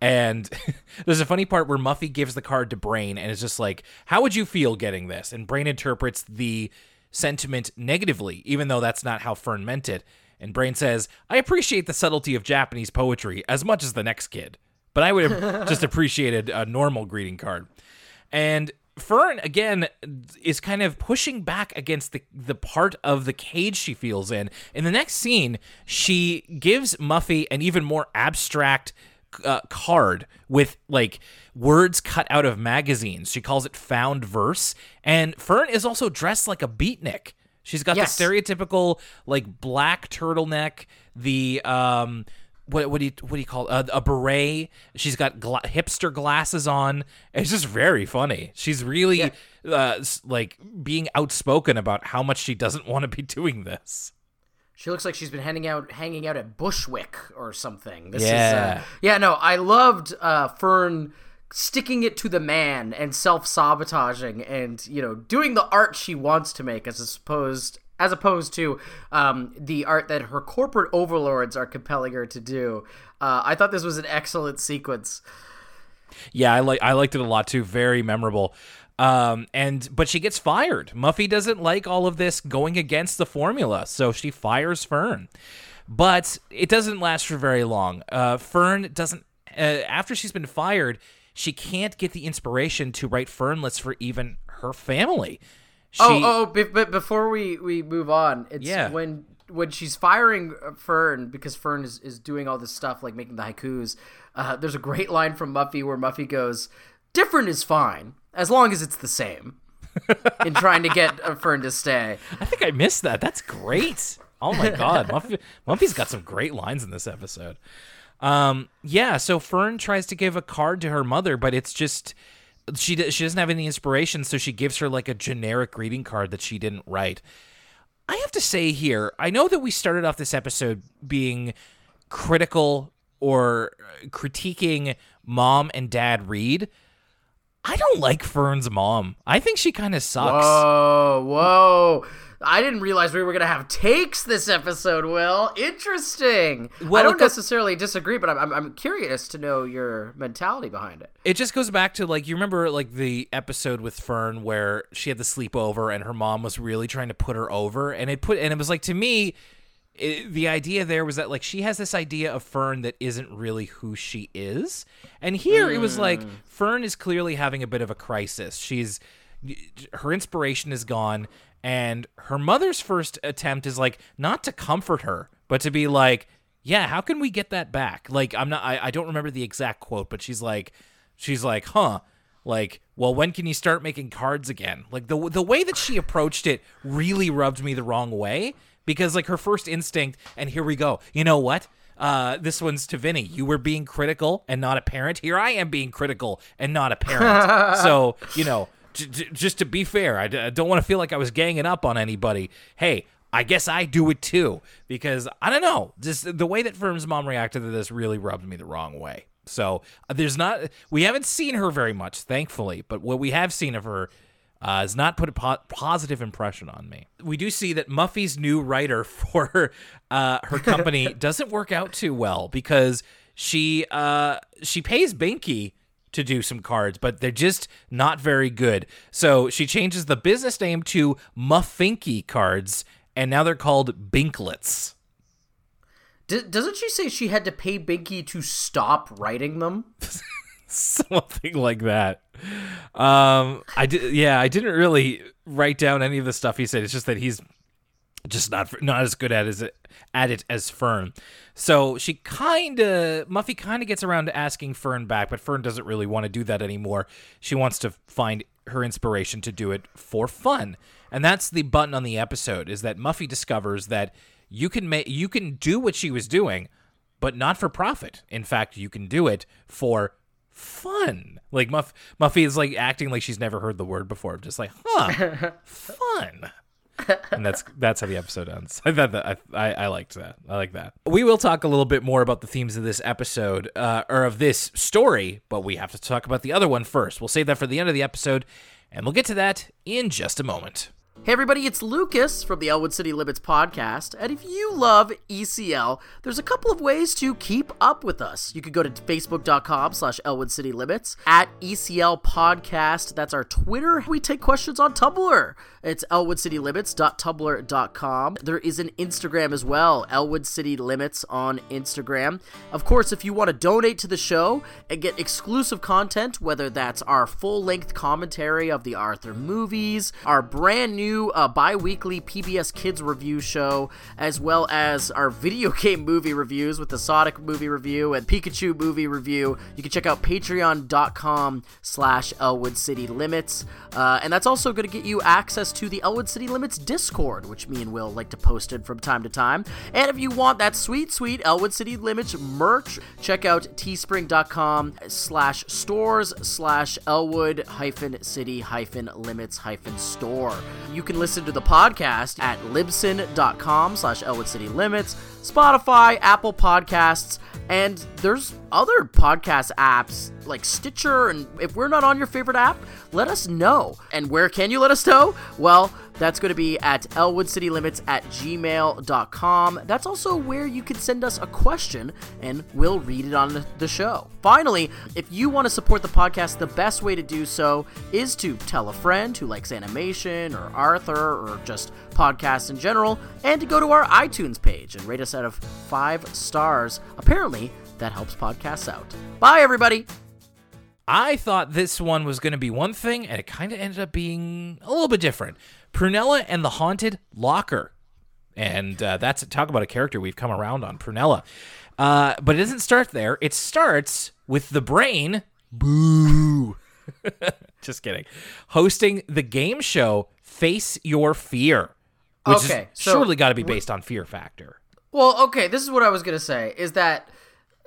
And there's a funny part where Muffy gives the card to Brain and is just like, How would you feel getting this? And Brain interprets the sentiment negatively, even though that's not how Fern meant it. And Brain says, I appreciate the subtlety of Japanese poetry as much as the next kid but I would have just appreciated a normal greeting card. And Fern again is kind of pushing back against the the part of the cage she feels in. In the next scene, she gives Muffy an even more abstract uh, card with like words cut out of magazines. She calls it found verse, and Fern is also dressed like a beatnik. She's got yes. the stereotypical like black turtleneck, the um what what do you what do you call it? a beret? She's got gla- hipster glasses on. It's just very funny. She's really yeah. uh, like being outspoken about how much she doesn't want to be doing this. She looks like she's been hanging out hanging out at Bushwick or something. This yeah. Is, uh, yeah, no, I loved uh, Fern sticking it to the man and self-sabotaging and, you know, doing the art she wants to make as opposed as opposed to um, the art that her corporate overlords are compelling her to do. Uh, I thought this was an excellent sequence. Yeah, I like I liked it a lot too. Very memorable. Um, and but she gets fired. Muffy doesn't like all of this going against the formula, so she fires Fern. But it doesn't last for very long. Uh, Fern doesn't. Uh, after she's been fired, she can't get the inspiration to write Fernlets for even her family. She, oh, oh, but before we we move on, it's yeah. when when she's firing Fern because Fern is, is doing all this stuff like making the haikus. Uh, there's a great line from Muffy where Muffy goes, "Different is fine as long as it's the same." in trying to get Fern to stay. I think I missed that. That's great. Oh my god, Muffy, Muffy's got some great lines in this episode. Um, yeah. So Fern tries to give a card to her mother, but it's just she she doesn't have any inspiration, so she gives her like a generic greeting card that she didn't write. I have to say here, I know that we started off this episode being critical or critiquing mom and dad Read. I don't like Fern's mom. I think she kind of sucks. Whoa, whoa. I didn't realize we were going to have takes this episode, Will. Interesting. Well, I don't necessarily disagree, but I'm, I'm, I'm, curious to know your mentality behind it. It just goes back to, like, you remember, like, the episode with Fern where she had the sleepover and her mom was really trying to put her over? And it put, and it was like, to me, it, the idea there was that like she has this idea of Fern that isn't really who she is. And here mm. it was like mm. Fern is clearly having a bit of a crisis. She's her inspiration is gone and her mother's first attempt is like not to comfort her, but to be like, "Yeah, how can we get that back?" Like I'm not I, I don't remember the exact quote, but she's like she's like, "Huh." Like, well, when can you start making cards again? Like the the way that she approached it really rubbed me the wrong way because like her first instinct and here we go. You know what? Uh, this one's to Vinny. You were being critical and not a parent. Here I am being critical and not a parent. so, you know, just to be fair, I d- I don't want to feel like I was ganging up on anybody. Hey, I guess I do it too because I don't know. Just the way that Fern's mom reacted to this really rubbed me the wrong way. So uh, there's not, we haven't seen her very much, thankfully, but what we have seen of her uh, has not put a po- positive impression on me. We do see that Muffy's new writer for uh, her company doesn't work out too well because she uh, she pays Binky to do some cards, but they're just not very good. So she changes the business name to Muffinky Cards, and now they're called Binklets. D- doesn't she say she had to pay Binky to stop writing them? Something like that. Um, I did. Yeah, I didn't really write down any of the stuff he said. It's just that he's just not not as good at as at it as Fern. So she kind of Muffy kind of gets around to asking Fern back, but Fern doesn't really want to do that anymore. She wants to find her inspiration to do it for fun, and that's the button on the episode. Is that Muffy discovers that you can make you can do what she was doing, but not for profit. In fact, you can do it for fun. Like Muff Muffy is like acting like she's never heard the word before. Just like, huh, fun. and that's that's how the episode ends. I thought that I, I, I liked that. I like that. We will talk a little bit more about the themes of this episode uh, or of this story, but we have to talk about the other one first. We'll save that for the end of the episode, and we'll get to that in just a moment. Hey everybody, it's Lucas from the Elwood City Limits podcast, and if you love ECL, there's a couple of ways to keep up with us. You could go to facebook.com slash Elwood City Limits, at ECL Podcast, that's our Twitter. We take questions on Tumblr. It's elwoodcitylimits.tumblr.com. There is an Instagram as well, Elwood City Limits on Instagram. Of course, if you want to donate to the show and get exclusive content, whether that's our full-length commentary of the Arthur movies, our brand new uh, bi-weekly PBS Kids review show, as well as our video game movie reviews with the Sonic movie review and Pikachu movie review, you can check out patreon.com slash Elwood City Limits. Uh, and that's also going to get you access to the Elwood City Limits Discord, which me and Will like to post in from time to time. And if you want that sweet, sweet Elwood City Limits merch, check out teespring.com slash stores slash Elwood hyphen city hyphen limits hyphen store. You can listen to the podcast at libsyn.com slash Elwood City Limits, Spotify, Apple Podcasts, and there's other podcast apps like Stitcher. And if we're not on your favorite app, let us know. And where can you let us know? Well, that's going to be at elwoodcitylimits at gmail.com. That's also where you can send us a question and we'll read it on the show. Finally, if you want to support the podcast, the best way to do so is to tell a friend who likes animation or Arthur or just podcasts in general, and to go to our iTunes page and rate us out of five stars. Apparently, that helps podcasts out. Bye, everybody. I thought this one was going to be one thing, and it kind of ended up being a little bit different. Prunella and the Haunted Locker. And uh, that's talk about a character we've come around on, Prunella. Uh, but it doesn't start there. It starts with the brain, boo. Just kidding. Hosting the game show Face Your Fear, which Okay, is so surely got to be based on Fear Factor. Well, okay, this is what I was going to say is that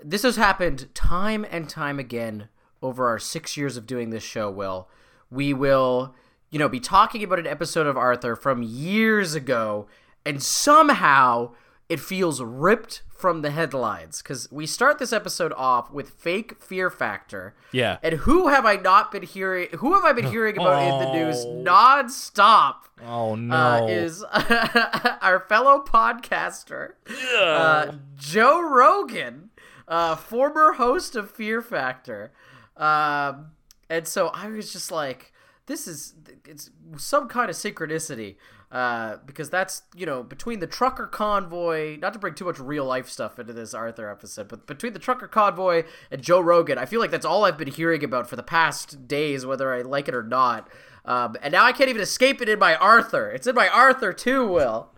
this has happened time and time again over our 6 years of doing this show, Will. We will, you know, be talking about an episode of Arthur from years ago and somehow it feels ripped from the headlines cuz we start this episode off with fake fear factor. Yeah. And who have I not been hearing who have I been hearing about in the news Oh. nonstop? Oh, no. uh, is our fellow podcaster, uh, Joe Rogan, uh, former host of Fear Factor. Um, and so I was just like, this is it's some kind of synchronicity. Uh, because that's you know between the trucker convoy, not to bring too much real life stuff into this Arthur episode, but between the trucker convoy and Joe Rogan, I feel like that's all I've been hearing about for the past days, whether I like it or not. Um, and now I can't even escape it in my Arthur. It's in my Arthur too, Will.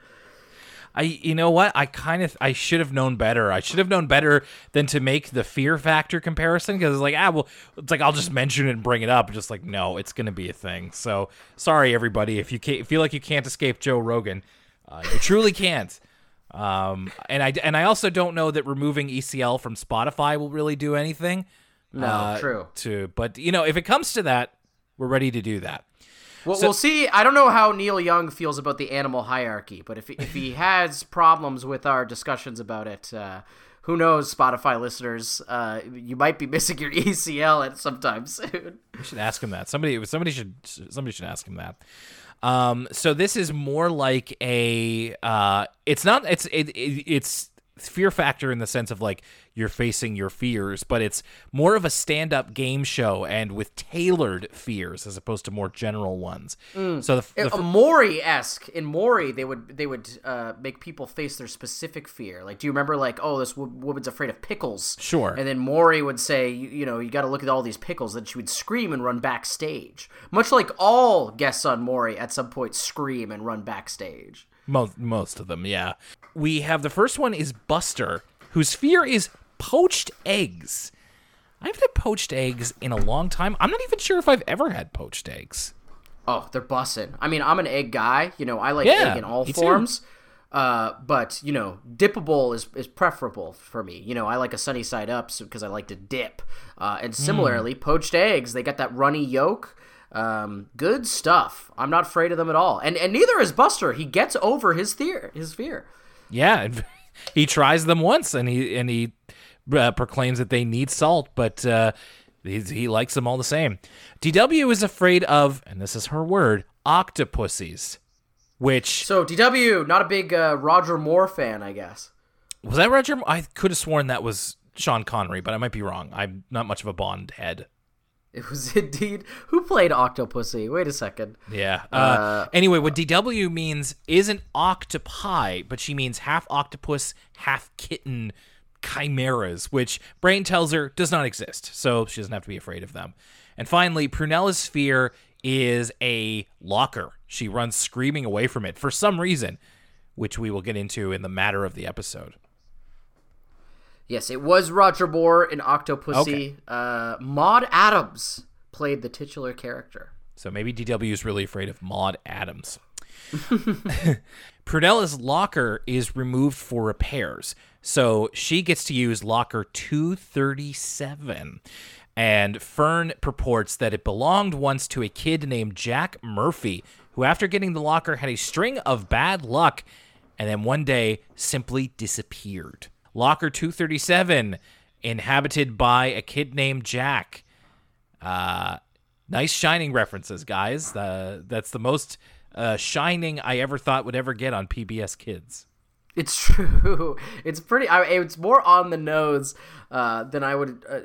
I you know what? I kind of I should have known better. I should have known better than to make the fear factor comparison because it's like ah well it's like I'll just mention it and bring it up. Just like no, it's gonna be a thing. So sorry everybody if you can't, feel like you can't escape Joe Rogan, uh, you truly can't. Um, and I and I also don't know that removing ECL from Spotify will really do anything. No, uh, true. To but you know if it comes to that, we're ready to do that. We'll, we'll see. I don't know how Neil Young feels about the animal hierarchy, but if if he has problems with our discussions about it, uh, who knows, Spotify listeners, uh, you might be missing your ECL at sometime soon. We should ask him that. Somebody somebody should somebody should ask him that. Um, so this is more like a uh, it's not it's it, it, it's fear factor in the sense of like you're facing your fears, but it's more of a stand up game show and with tailored fears as opposed to more general ones. Mm. So the, the a Maury esque in Maury, they would they would uh, make people face their specific fear. Like, do you remember like, oh, this wo- woman's afraid of pickles? Sure. And then Maury would say, you, you know, you got to look at all these pickles. Then she would scream and run backstage, much like all guests on Maury at some point scream and run backstage. most most of them, yeah. We have the first one is Buster, whose fear is poached eggs. I haven't had poached eggs in a long time. I'm not even sure if I've ever had poached eggs. Oh, they're bussin'. I mean, I'm an egg guy. You know, I like Yeah, egg in all forms. Uh, but you know, dippable is, is preferable for me. You know, I like a sunny side up because I like to dip. Uh, and Hmm. similarly, poached eggs, they got that runny yolk. Um, good stuff. I'm not afraid of them at all. And and neither is Buster. He gets over his fear. His fear. Yeah, he tries them once, and he and he uh, proclaims that they need salt, but uh, he, he likes them all the same. DW is afraid of, and this is her word, octopuses. Which So DW, not a big uh, Roger Moore fan, I guess. was that Roger? I could have sworn that was Sean Connery, but I might be wrong. I'm not much of a Bond head. It was indeed who played Octopussy. Wait a second. Yeah. Uh, anyway, what DW means isn't octopi, but she means half octopus, half kitten chimeras, which Brain tells her does not exist, so she doesn't have to be afraid of them. And finally, Prunella's fear is a locker. She runs screaming away from it for some reason, which we will get into in the matter of the episode. Yes, it was Roger Moore in Octopussy. Okay. Uh, Maud Adams played the titular character. So maybe DW is really afraid of Maud Adams. Prunella's locker is removed for repairs. So she gets to use locker 237. And Fern purports that it belonged once to a kid named Jack Murphy, who, after getting the locker, had a string of bad luck and then one day simply disappeared. Locker 237, inhabited by a kid named Jack. Uh, nice Shining references, guys. Uh, that's the most uh, Shining I ever thought would ever get on PBS Kids. It's true. It's pretty. I, it's more on the nose uh, than I would uh,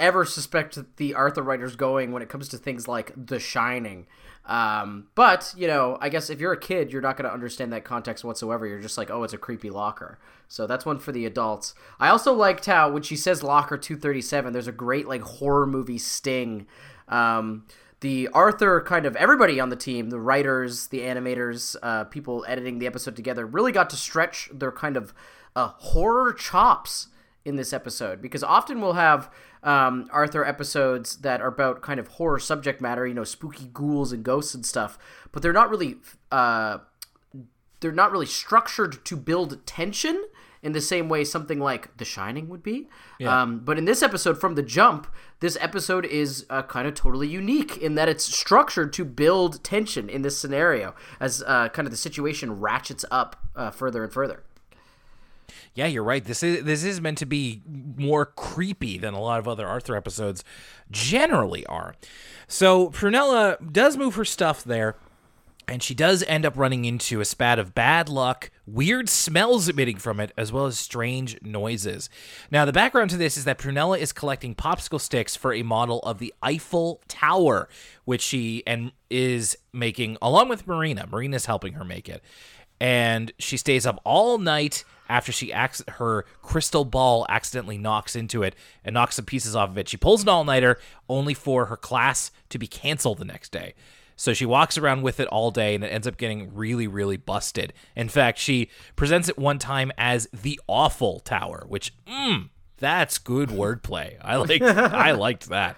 ever suspect the Arthur writers going when it comes to things like The Shining. Um, but you know, I guess if you're a kid, you're not going to understand that context whatsoever. You're just like, oh, it's a creepy locker. So that's one for the adults. I also liked how when she says locker 237, there's a great like horror movie sting. Um, the Arthur kind of everybody on the team, the writers, the animators, uh, people editing the episode together, really got to stretch their kind of uh, horror chops in this episode because often we'll have um, Arthur episodes that are about kind of horror subject matter, you know, spooky ghouls and ghosts and stuff, but they're not really uh, they're not really structured to build tension in the same way something like The Shining would be. Um, but in this episode, from the jump, this episode is uh, kind of totally unique in that it's structured to build tension in this scenario as uh, kind of the situation ratchets up uh, further and further. Yeah, you're right. This is this is meant to be more creepy than a lot of other Arthur episodes generally are. So Prunella does move her stuff there, and she does end up running into a spat of bad luck, weird smells emitting from it, as well as strange noises. Now, the background to this is that Prunella is collecting popsicle sticks for a model of the Eiffel Tower, which she and is making along with Marina. Marina's helping her make it. And she stays up all night after she acts her crystal ball accidentally knocks into it and knocks some pieces off of it. She pulls an all-nighter only for her class to be canceled the next day. So she walks around with it all day and it ends up getting really, really busted. In fact, she presents it one time as the awful tower, which, mm, that's good wordplay. I like, I liked that.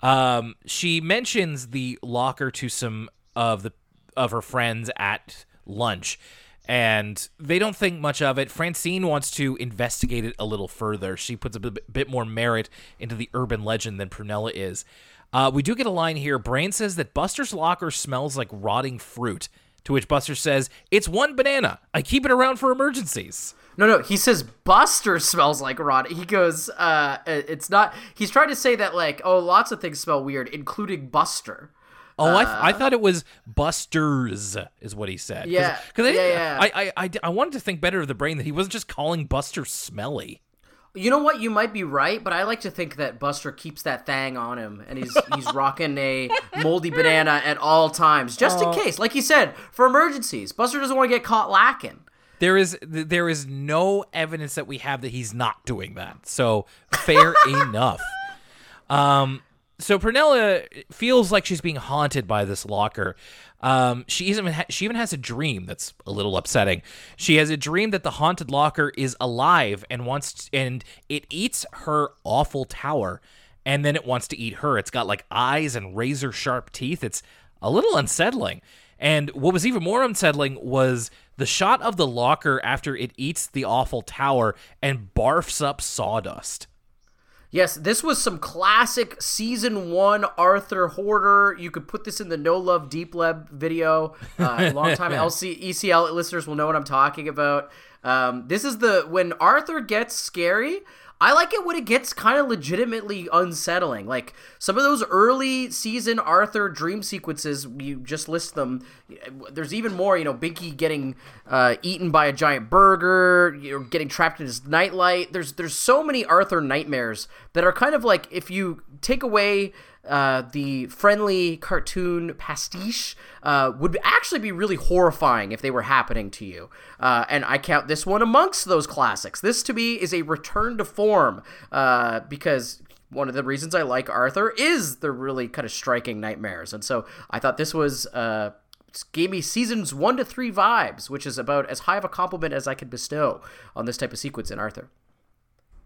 Um, she mentions the locker to some of the of her friends at lunch, and they don't think much of it. Francine wants to investigate it a little further. She puts a bit, more merit into the urban legend than Prunella is. Uh, we do get a line here. Brain says that Buster's locker smells like rotting fruit. To which Buster says, "It's one banana. I keep it around for emergencies." No, no, he says Buster smells like rot. He goes, uh, it's not. He's trying to say that like, oh, lots of things smell weird, including Buster. Oh, I, th- I thought it was Busters, is what he said. Cause, I, yeah, yeah. I, I, I, I wanted to think better of the brain that he wasn't just calling Buster smelly. You know what? You might be right, but I like to think that Buster keeps that thing on him, and he's he's rocking a moldy banana at all times, just Oh. in case. Like he said, for emergencies. Buster doesn't want to get caught lacking. There is there is no evidence that we have that he's not doing that. So fair enough. Um, so Prunella feels like she's being haunted by this locker. Um, she even ha- she even has a dream that's a little upsetting. She has a dream that the haunted locker is alive and wants and it eats her awful tower, and then it wants to eat her. It's got like eyes and razor sharp teeth. It's a little unsettling. And what was even more unsettling was the shot of the locker after it eats the awful tower and barfs up sawdust. Yes, this was some classic season one Arthur Hoarder. You could put this in the No Love Deep Lab video. Uh, longtime LC ECL listeners will know what I'm talking about. Um, this is the when Arthur gets scary. I like it when it gets kind of legitimately unsettling. Like some of those early season Arthur dream sequences, you just list them. There's even more, you know, Binky getting uh, eaten by a giant burger, you know, getting trapped in his nightlight. There's there's so many Arthur nightmares that are kind of like if you take away uh, the friendly cartoon pastiche uh, would actually be really horrifying if they were happening to you. Uh, and I count this one amongst those classics. This to me is a return to form uh, because one of the reasons I like Arthur is the really kind of striking nightmares. And so I thought this was. Uh, gave me seasons one to three vibes, which is about as high of a compliment as I could bestow on this type of sequence in Arthur.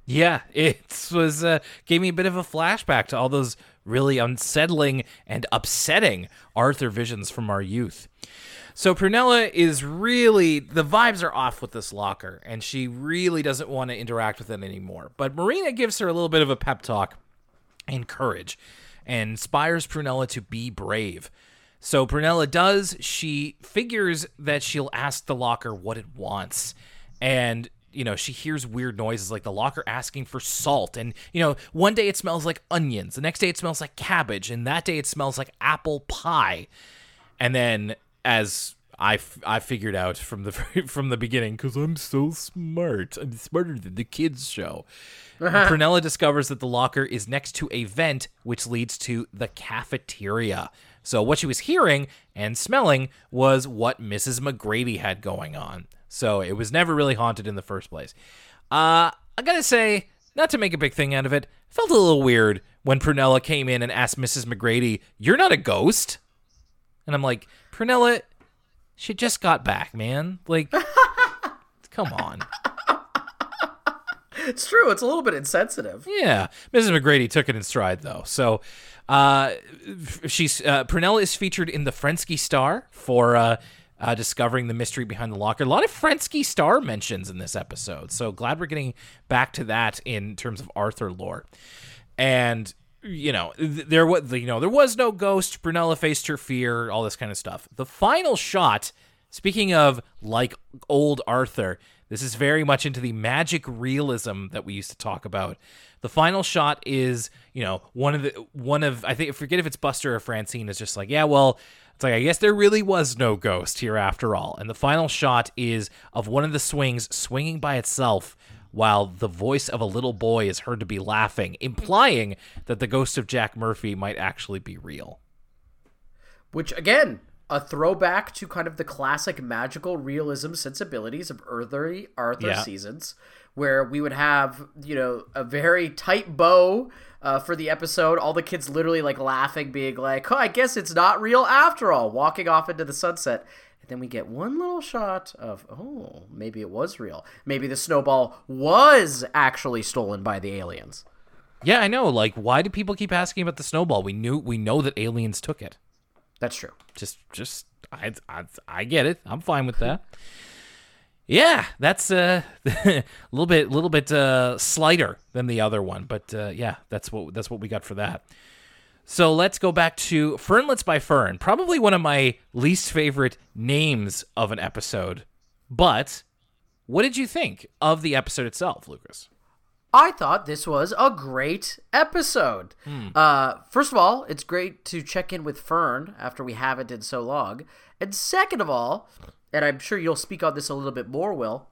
Yeah, it was uh, gave me a bit of a flashback to all those really unsettling and upsetting Arthur visions from our youth. So Prunella is really the vibes are off with this locker, and she really doesn't want to interact with it anymore. But Marina gives her a little bit of a pep talk and courage, and inspires Prunella to be brave. So Prunella does. She figures that she'll ask the locker what it wants, and you know she hears weird noises like the locker asking for salt, and you know one day it smells like onions, the next day it smells like cabbage, and that day it smells like apple pie. And then as I, f- I figured out from the from the beginning because I'm so smart. I'm smarter than the kids show. Prunella discovers that the locker is next to a vent, which leads to the cafeteria. So what she was hearing and smelling was what Mrs. McGrady had going on. So it was never really haunted in the first place. Uh, I gotta say, not to make a big thing out of it, felt a little weird when Prunella came in and asked Mrs. McGrady, "You're not a ghost." And I'm like, Prunella, she just got back, man. Like, come on. It's true. It's a little bit insensitive. Yeah, Mrs. McGrady took it in stride though. So, uh, she's uh, Prunella is featured in the Frensky Star for uh, uh, discovering the mystery behind the locker. A lot of Frensky Star mentions in this episode. So glad we're getting back to that in terms of Arthur lore. And you know, th- there was you know there was no ghost. Prunella faced her fear, all this kind of stuff. The final shot. Speaking of like old Arthur, this is very much into the magic realism that we used to talk about. The final shot is, you know, one of the one of I think I forget if it's Buster or Francine is just like, yeah, well, it's like I guess there really was no ghost here after all. And the final shot is of one of the swings swinging by itself while the voice of a little boy is heard to be laughing, implying that the ghost of Jack Murphy might actually be real. Which again, a throwback to kind of the classic magical realism sensibilities of early Arthur Yeah. seasons, where we would have you know a very tight bow uh, for the episode. All the kids literally like laughing, being like, "Oh, I guess it's not real after all," walking off into the sunset. And then we get one little shot of, oh, maybe it was real. Maybe the snowball was actually stolen by the aliens. Yeah, I know. Like, why do people keep asking about the snowball? We knew we know that aliens took it. That's true. Just, just, I, I, I get it. I'm fine with that. Yeah, that's uh, a little bit, little bit uh, slighter than the other one, but uh, yeah, that's what that's what we got for that. So let's go back to Fernlets by Fern. Probably one of my least favorite names of an episode. But what did you think of the episode itself, Lucas? I thought this was a great episode. Uh, first of all, it's great to check in with Fern after we haven't in so long. And second of all, and I'm sure you'll speak on this a little bit more, Will,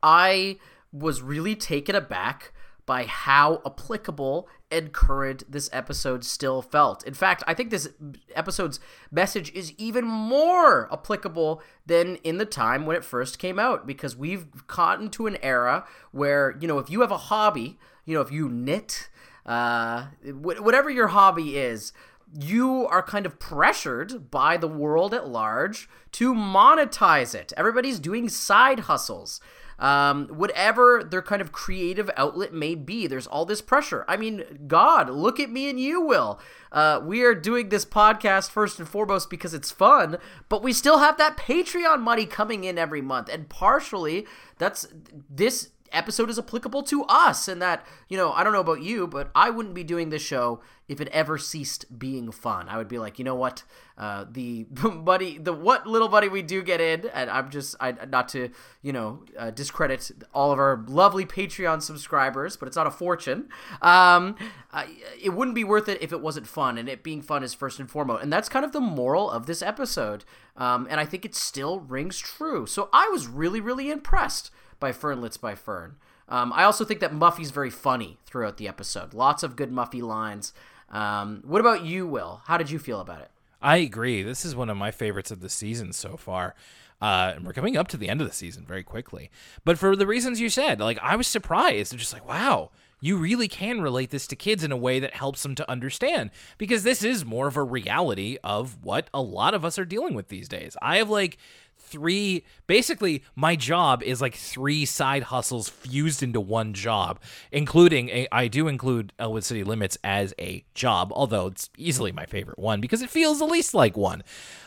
I was really taken aback by how applicable and current this episode still felt. In fact, I think this episode's message is even more applicable than in the time when it first came out because we've caught into an era where, you know, if you have a hobby, you know, if you knit, uh, whatever your hobby is, you are kind of pressured by the world at large to monetize it. Everybody's doing side hustles. Um, whatever their kind of creative outlet may be, there's all this pressure. I mean, God, look at me and you, Will. Uh, we are doing this podcast first and foremost because it's fun, but we still have that Patreon money coming in every month. And partially, that's this episode is applicable to us and that you know i don't know about you but i wouldn't be doing this show if it ever ceased being fun. I would be like you know what? Uh, the buddy the what little buddy we do get in and i'm just I, not to you know uh, discredit all of our lovely patreon subscribers but it's not a fortune. Um, I, it wouldn't be worth it if it wasn't fun and it being fun is first and foremost. And that's kind of the moral of this episode. Um, and i think it still rings true. So i was really really impressed by Fernlets by Fern. Um, I also think that Muffy's very funny throughout the episode. Lots of good Muffy lines. Um, what about you, Will? How did you feel about it? I agree. This is one of my favorites of the season so far. Uh, and we're coming up to the end of the season very quickly. But for the reasons you said, like I was surprised. Just like, wow, you really can relate this to kids in a way that helps them to understand because this is more of a reality of what a lot of us are dealing with these days. I have like three basically my job is like three side hustles fused into one job including a I do include Elwood City Limits as a job although it's easily my favorite one because it feels the least like one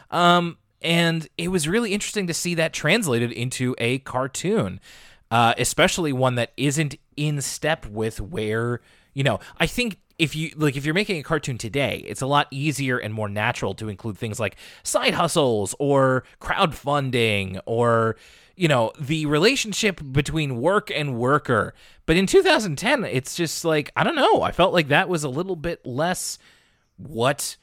um and it was really interesting to see that translated into a cartoon uh, especially one that isn't in step with where you know i think if you like if you're making a cartoon today it's a lot easier and more natural to include things like side hustles or crowdfunding or you know the relationship between work and worker. But in 2010 it's just like i don't know. I felt like that was a little bit less what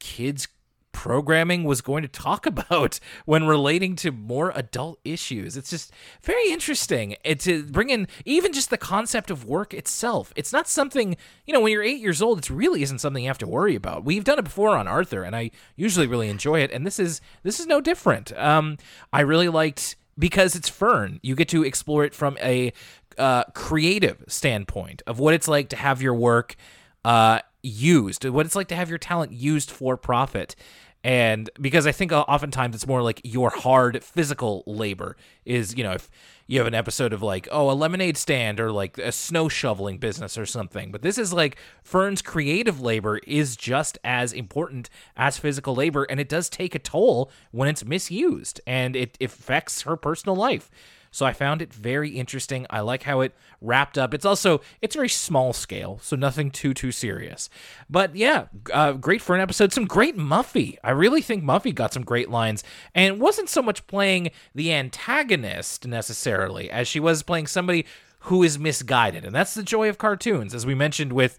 kids programming was going to talk about when relating to more adult issues. It's just very interesting to bring in even just the concept of work itself. It's not something, you know, when you're eight years old, it really isn't something you have to worry about. We've done it before on Arthur, and I usually really enjoy it, and this is this is no different. Um, I really liked because it's Fern. You get to explore it from a uh, creative standpoint of what it's like to have your work uh, used, what it's like to have your talent used for profit. And because I think oftentimes it's more like your hard physical labor is, you know, if you have an episode of like, oh, a lemonade stand or like a snow shoveling business or something. But this is like Fern's creative labor is just as important as physical labor. And it does take a toll when it's misused and it affects her personal life. So I found it very interesting. I like how it wrapped up. It's also it's very small scale, so nothing too too serious. But yeah, uh, great for an episode. Some great Muffy. I really think Muffy got some great lines, and wasn't so much playing the antagonist necessarily as she was playing somebody who is misguided, and that's the joy of cartoons, as we mentioned with.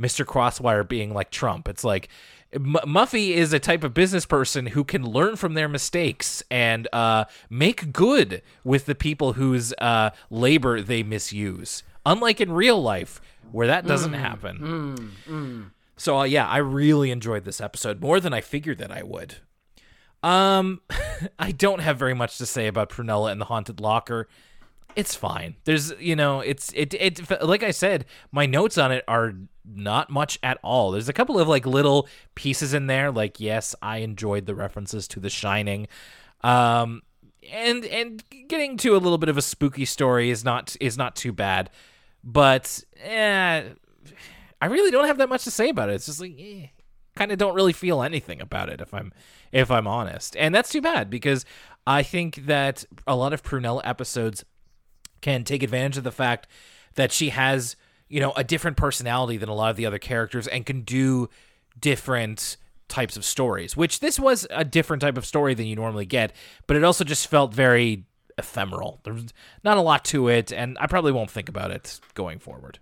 Mr. Crosswire being like Trump. It's like M- Muffy is a type of business person who can learn from their mistakes and uh, make good with the people whose uh, labor they misuse. Unlike in real life, where that doesn't mm, happen. Mm, mm. So uh, yeah, I really enjoyed this episode more than I figured that I would. Um, I don't have very much to say about Prunella and the Haunted Locker it's fine. There's, you know, it's it it like I said, my notes on it are not much at all. There's a couple of like little pieces in there, like yes, I enjoyed the references to The Shining, um, and and getting to a little bit of a spooky story is not is not too bad, but eh, I really don't have that much to say about it. It's just like. Eh, kind of don't really feel anything about it if I'm if I'm honest. And that's too bad because I think that a lot of Prunella episodes can take advantage of the fact that she has, you know, a different personality than a lot of the other characters and can do different types of stories, which this was a different type of story than you normally get, but it also just felt very ephemeral. There's not a lot to it, and I probably won't think about it going forward.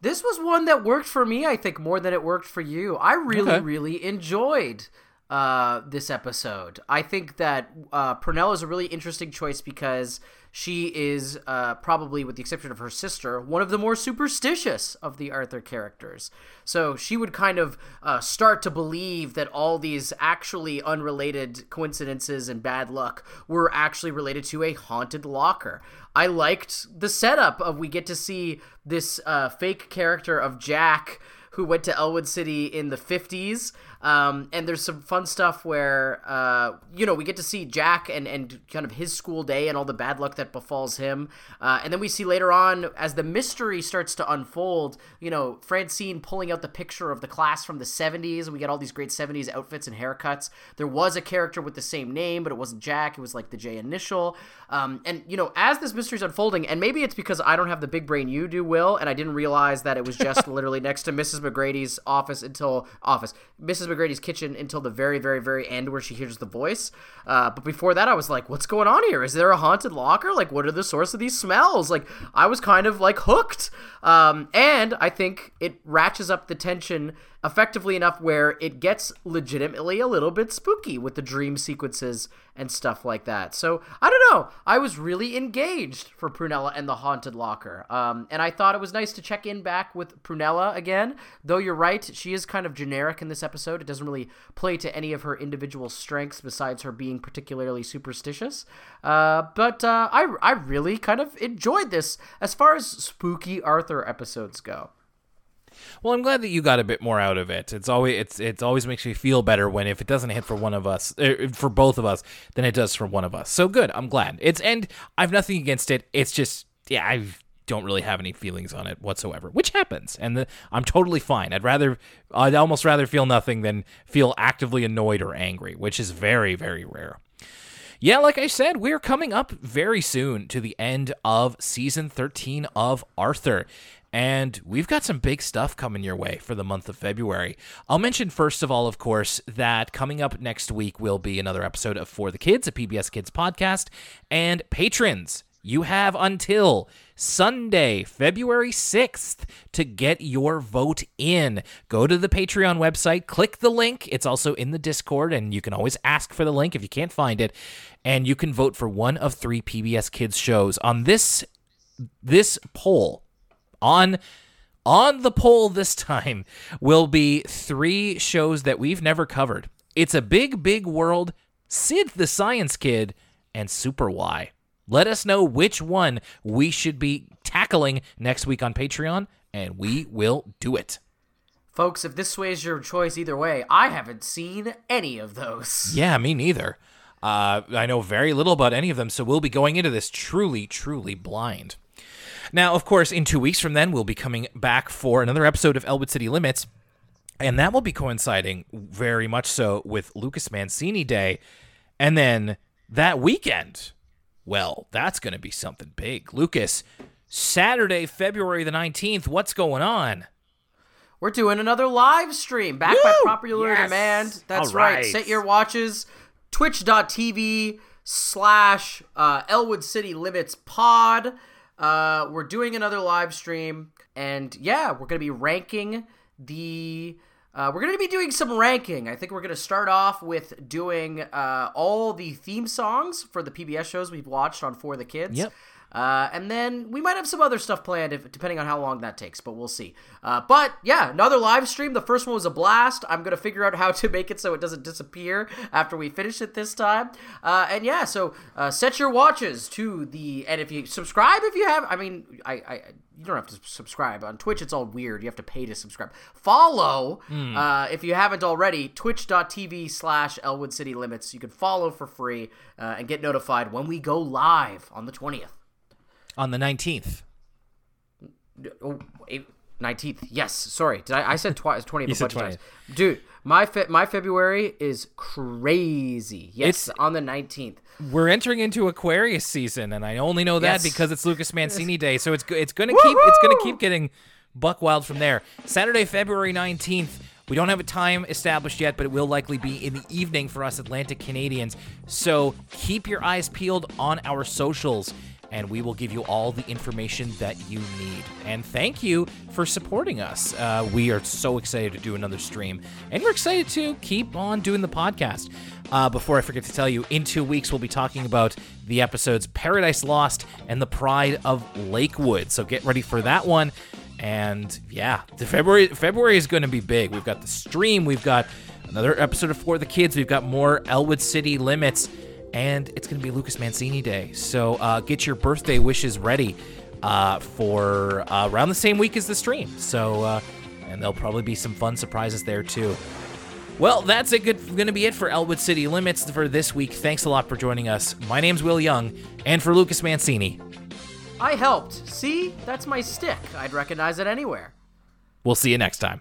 This was one that worked for me, I think, more than it worked for you. I really, Okay. really enjoyed uh, this episode. I think that uh, Prunella is a really interesting choice because she is uh, probably, with the exception of her sister, one of the more superstitious of the Arthur characters. So she would kind of uh, start to believe that all these actually unrelated coincidences and bad luck were actually related to a haunted locker. I liked the setup of we get to see this uh, fake character of Jack who went to Elwood City in the 50s. Um, and there's some fun stuff where, uh, you know, we get to see Jack and, and kind of his school day and all the bad luck that befalls him. Uh, and then we see later on, as the mystery starts to unfold, you know, Francine pulling out the picture of the class from the 70s, and we get all these great 70s outfits and haircuts. There was a character with the same name, but it wasn't Jack, it was like the J initial. Um, and, you know, as this mystery's unfolding, and maybe it's because I don't have the big brain you do, Will, and I didn't realize that it was just literally next to Mrs. McGrady's office until office, Mrs. MacGrady's kitchen until the very, very, very end where she hears the voice. Uh, but before that, I was like, what's going on here? Is there a haunted locker? Like, what are the source of these smells? Like, I was kind of like hooked. Um, and I think it ratchets up the tension effectively enough where it gets legitimately a little bit spooky with the dream sequences and stuff like that. So I don't know. I was really engaged for Prunella and the Haunted Locker. Um, and I thought it was nice to check in back with Prunella again. Though you're right, she is kind of generic in this episode. It doesn't really play to any of her individual strengths besides her being particularly superstitious. Uh, but uh, I, I really kind of enjoyed this as far as spooky Arthur episodes go. Well, I'm glad that you got a bit more out of it. It's always it's it's always makes me feel better when if it doesn't hit for one of us, er, for both of us, than it does for one of us. So good. I'm glad. It's and I've nothing against it. It's just yeah, I don't really have any feelings on it whatsoever, which happens, and the, I'm totally fine. I'd rather I'd almost rather feel nothing than feel actively annoyed or angry, which is very very rare. Yeah, like I said, we're coming up very soon to the end of season 13 of Arthur. And we've got some big stuff coming your way for the month of February. I'll mention, first of all, of course, that coming up next week will be another episode of For the Kids, a PBS Kids podcast. And patrons, you have until Sunday, February 6th to get your vote in. Go to the Patreon website, click the link. It's also in the Discord, and you can always ask for the link if you can't find it. And you can vote for one of three PBS Kids shows. On this this poll, on on the poll this time will be three shows that we've never covered. It's a big, big world, Sid the Science Kid, and Super Why. Let us know which one we should be tackling next week on Patreon, and we will do it. Folks, if this sways your choice either way, I haven't seen any of those. Yeah, me neither. Uh, I know very little about any of them, so we'll be going into this truly, truly blind. Now, of course, in two weeks from then, we'll be coming back for another episode of Elwood City Limits, and that will be coinciding very much so with Lucas Mancini Day. And then that weekend, well, that's going to be something big. Lucas, Saturday, February the 19th, what's going on? We're doing another live stream back by popular Yes! demand. That's right. right. Set your watches. Twitch.tv slash uh, Elwood City Limits Pod. Uh, we're doing another live stream. And yeah, we're to be ranking the. Uh, we're to be doing some ranking. I think we're to start off with doing uh, all the theme songs for the PBS shows we've watched on For the Kids. Yep. Uh, and then we might have some other stuff planned, if, depending on how long that takes, but we'll see. Uh, but yeah, another live stream. The first one was a blast. I'm gonna figure out how to make it so it doesn't disappear after we finish it this time. Uh, and yeah, so uh, set your watches to the and if you subscribe, if you have, I mean, I, I you don't have to subscribe on Twitch. It's all weird. You have to pay to subscribe. Follow uh, if you haven't already. Twitch.tv slash Elwood City Limits. You can follow for free uh, and get notified when we go live on the twentieth. On the 19th. Oh, eight, 19th. Yes, sorry. Did I? I said twice. 20th. a said bunch of times. Dude, my fe- my February is crazy. Yes, It's- on the 19th. We're entering into Aquarius season, and I only know that Yes. because it's Lucas Mancini Day. So it's it's gonna keep it's gonna keep getting buck wild from there. Saturday, February nineteenth, We don't have a time established yet, but it will likely be in the evening for us Atlantic Canadians. So keep your eyes peeled on our socials and we will give you all the information that you need. And thank you for supporting us. Uh, we are so excited to do another stream, and we're excited to keep on doing the podcast. Uh, before I forget to tell you, in two weeks we'll be talking about the episodes Paradise Lost and The Pride of Lakewood. So get ready for that one. And yeah, the February February is going to be big. We've got the stream, we've got another episode of For the Kids, we've got more Elwood City Limits and it's going to be Lucas Mancini Day. So uh, get your birthday wishes ready uh, for uh, around the same week as the stream. So, uh, and there'll probably be some fun surprises there too. Well, that's it. Going to be it for Elwood City Limits for this week. Thanks a lot for joining us. My name's Will Young, and for Lucas Mancini. I helped. See, that's my stick. I'd recognize it anywhere. We'll see you next time.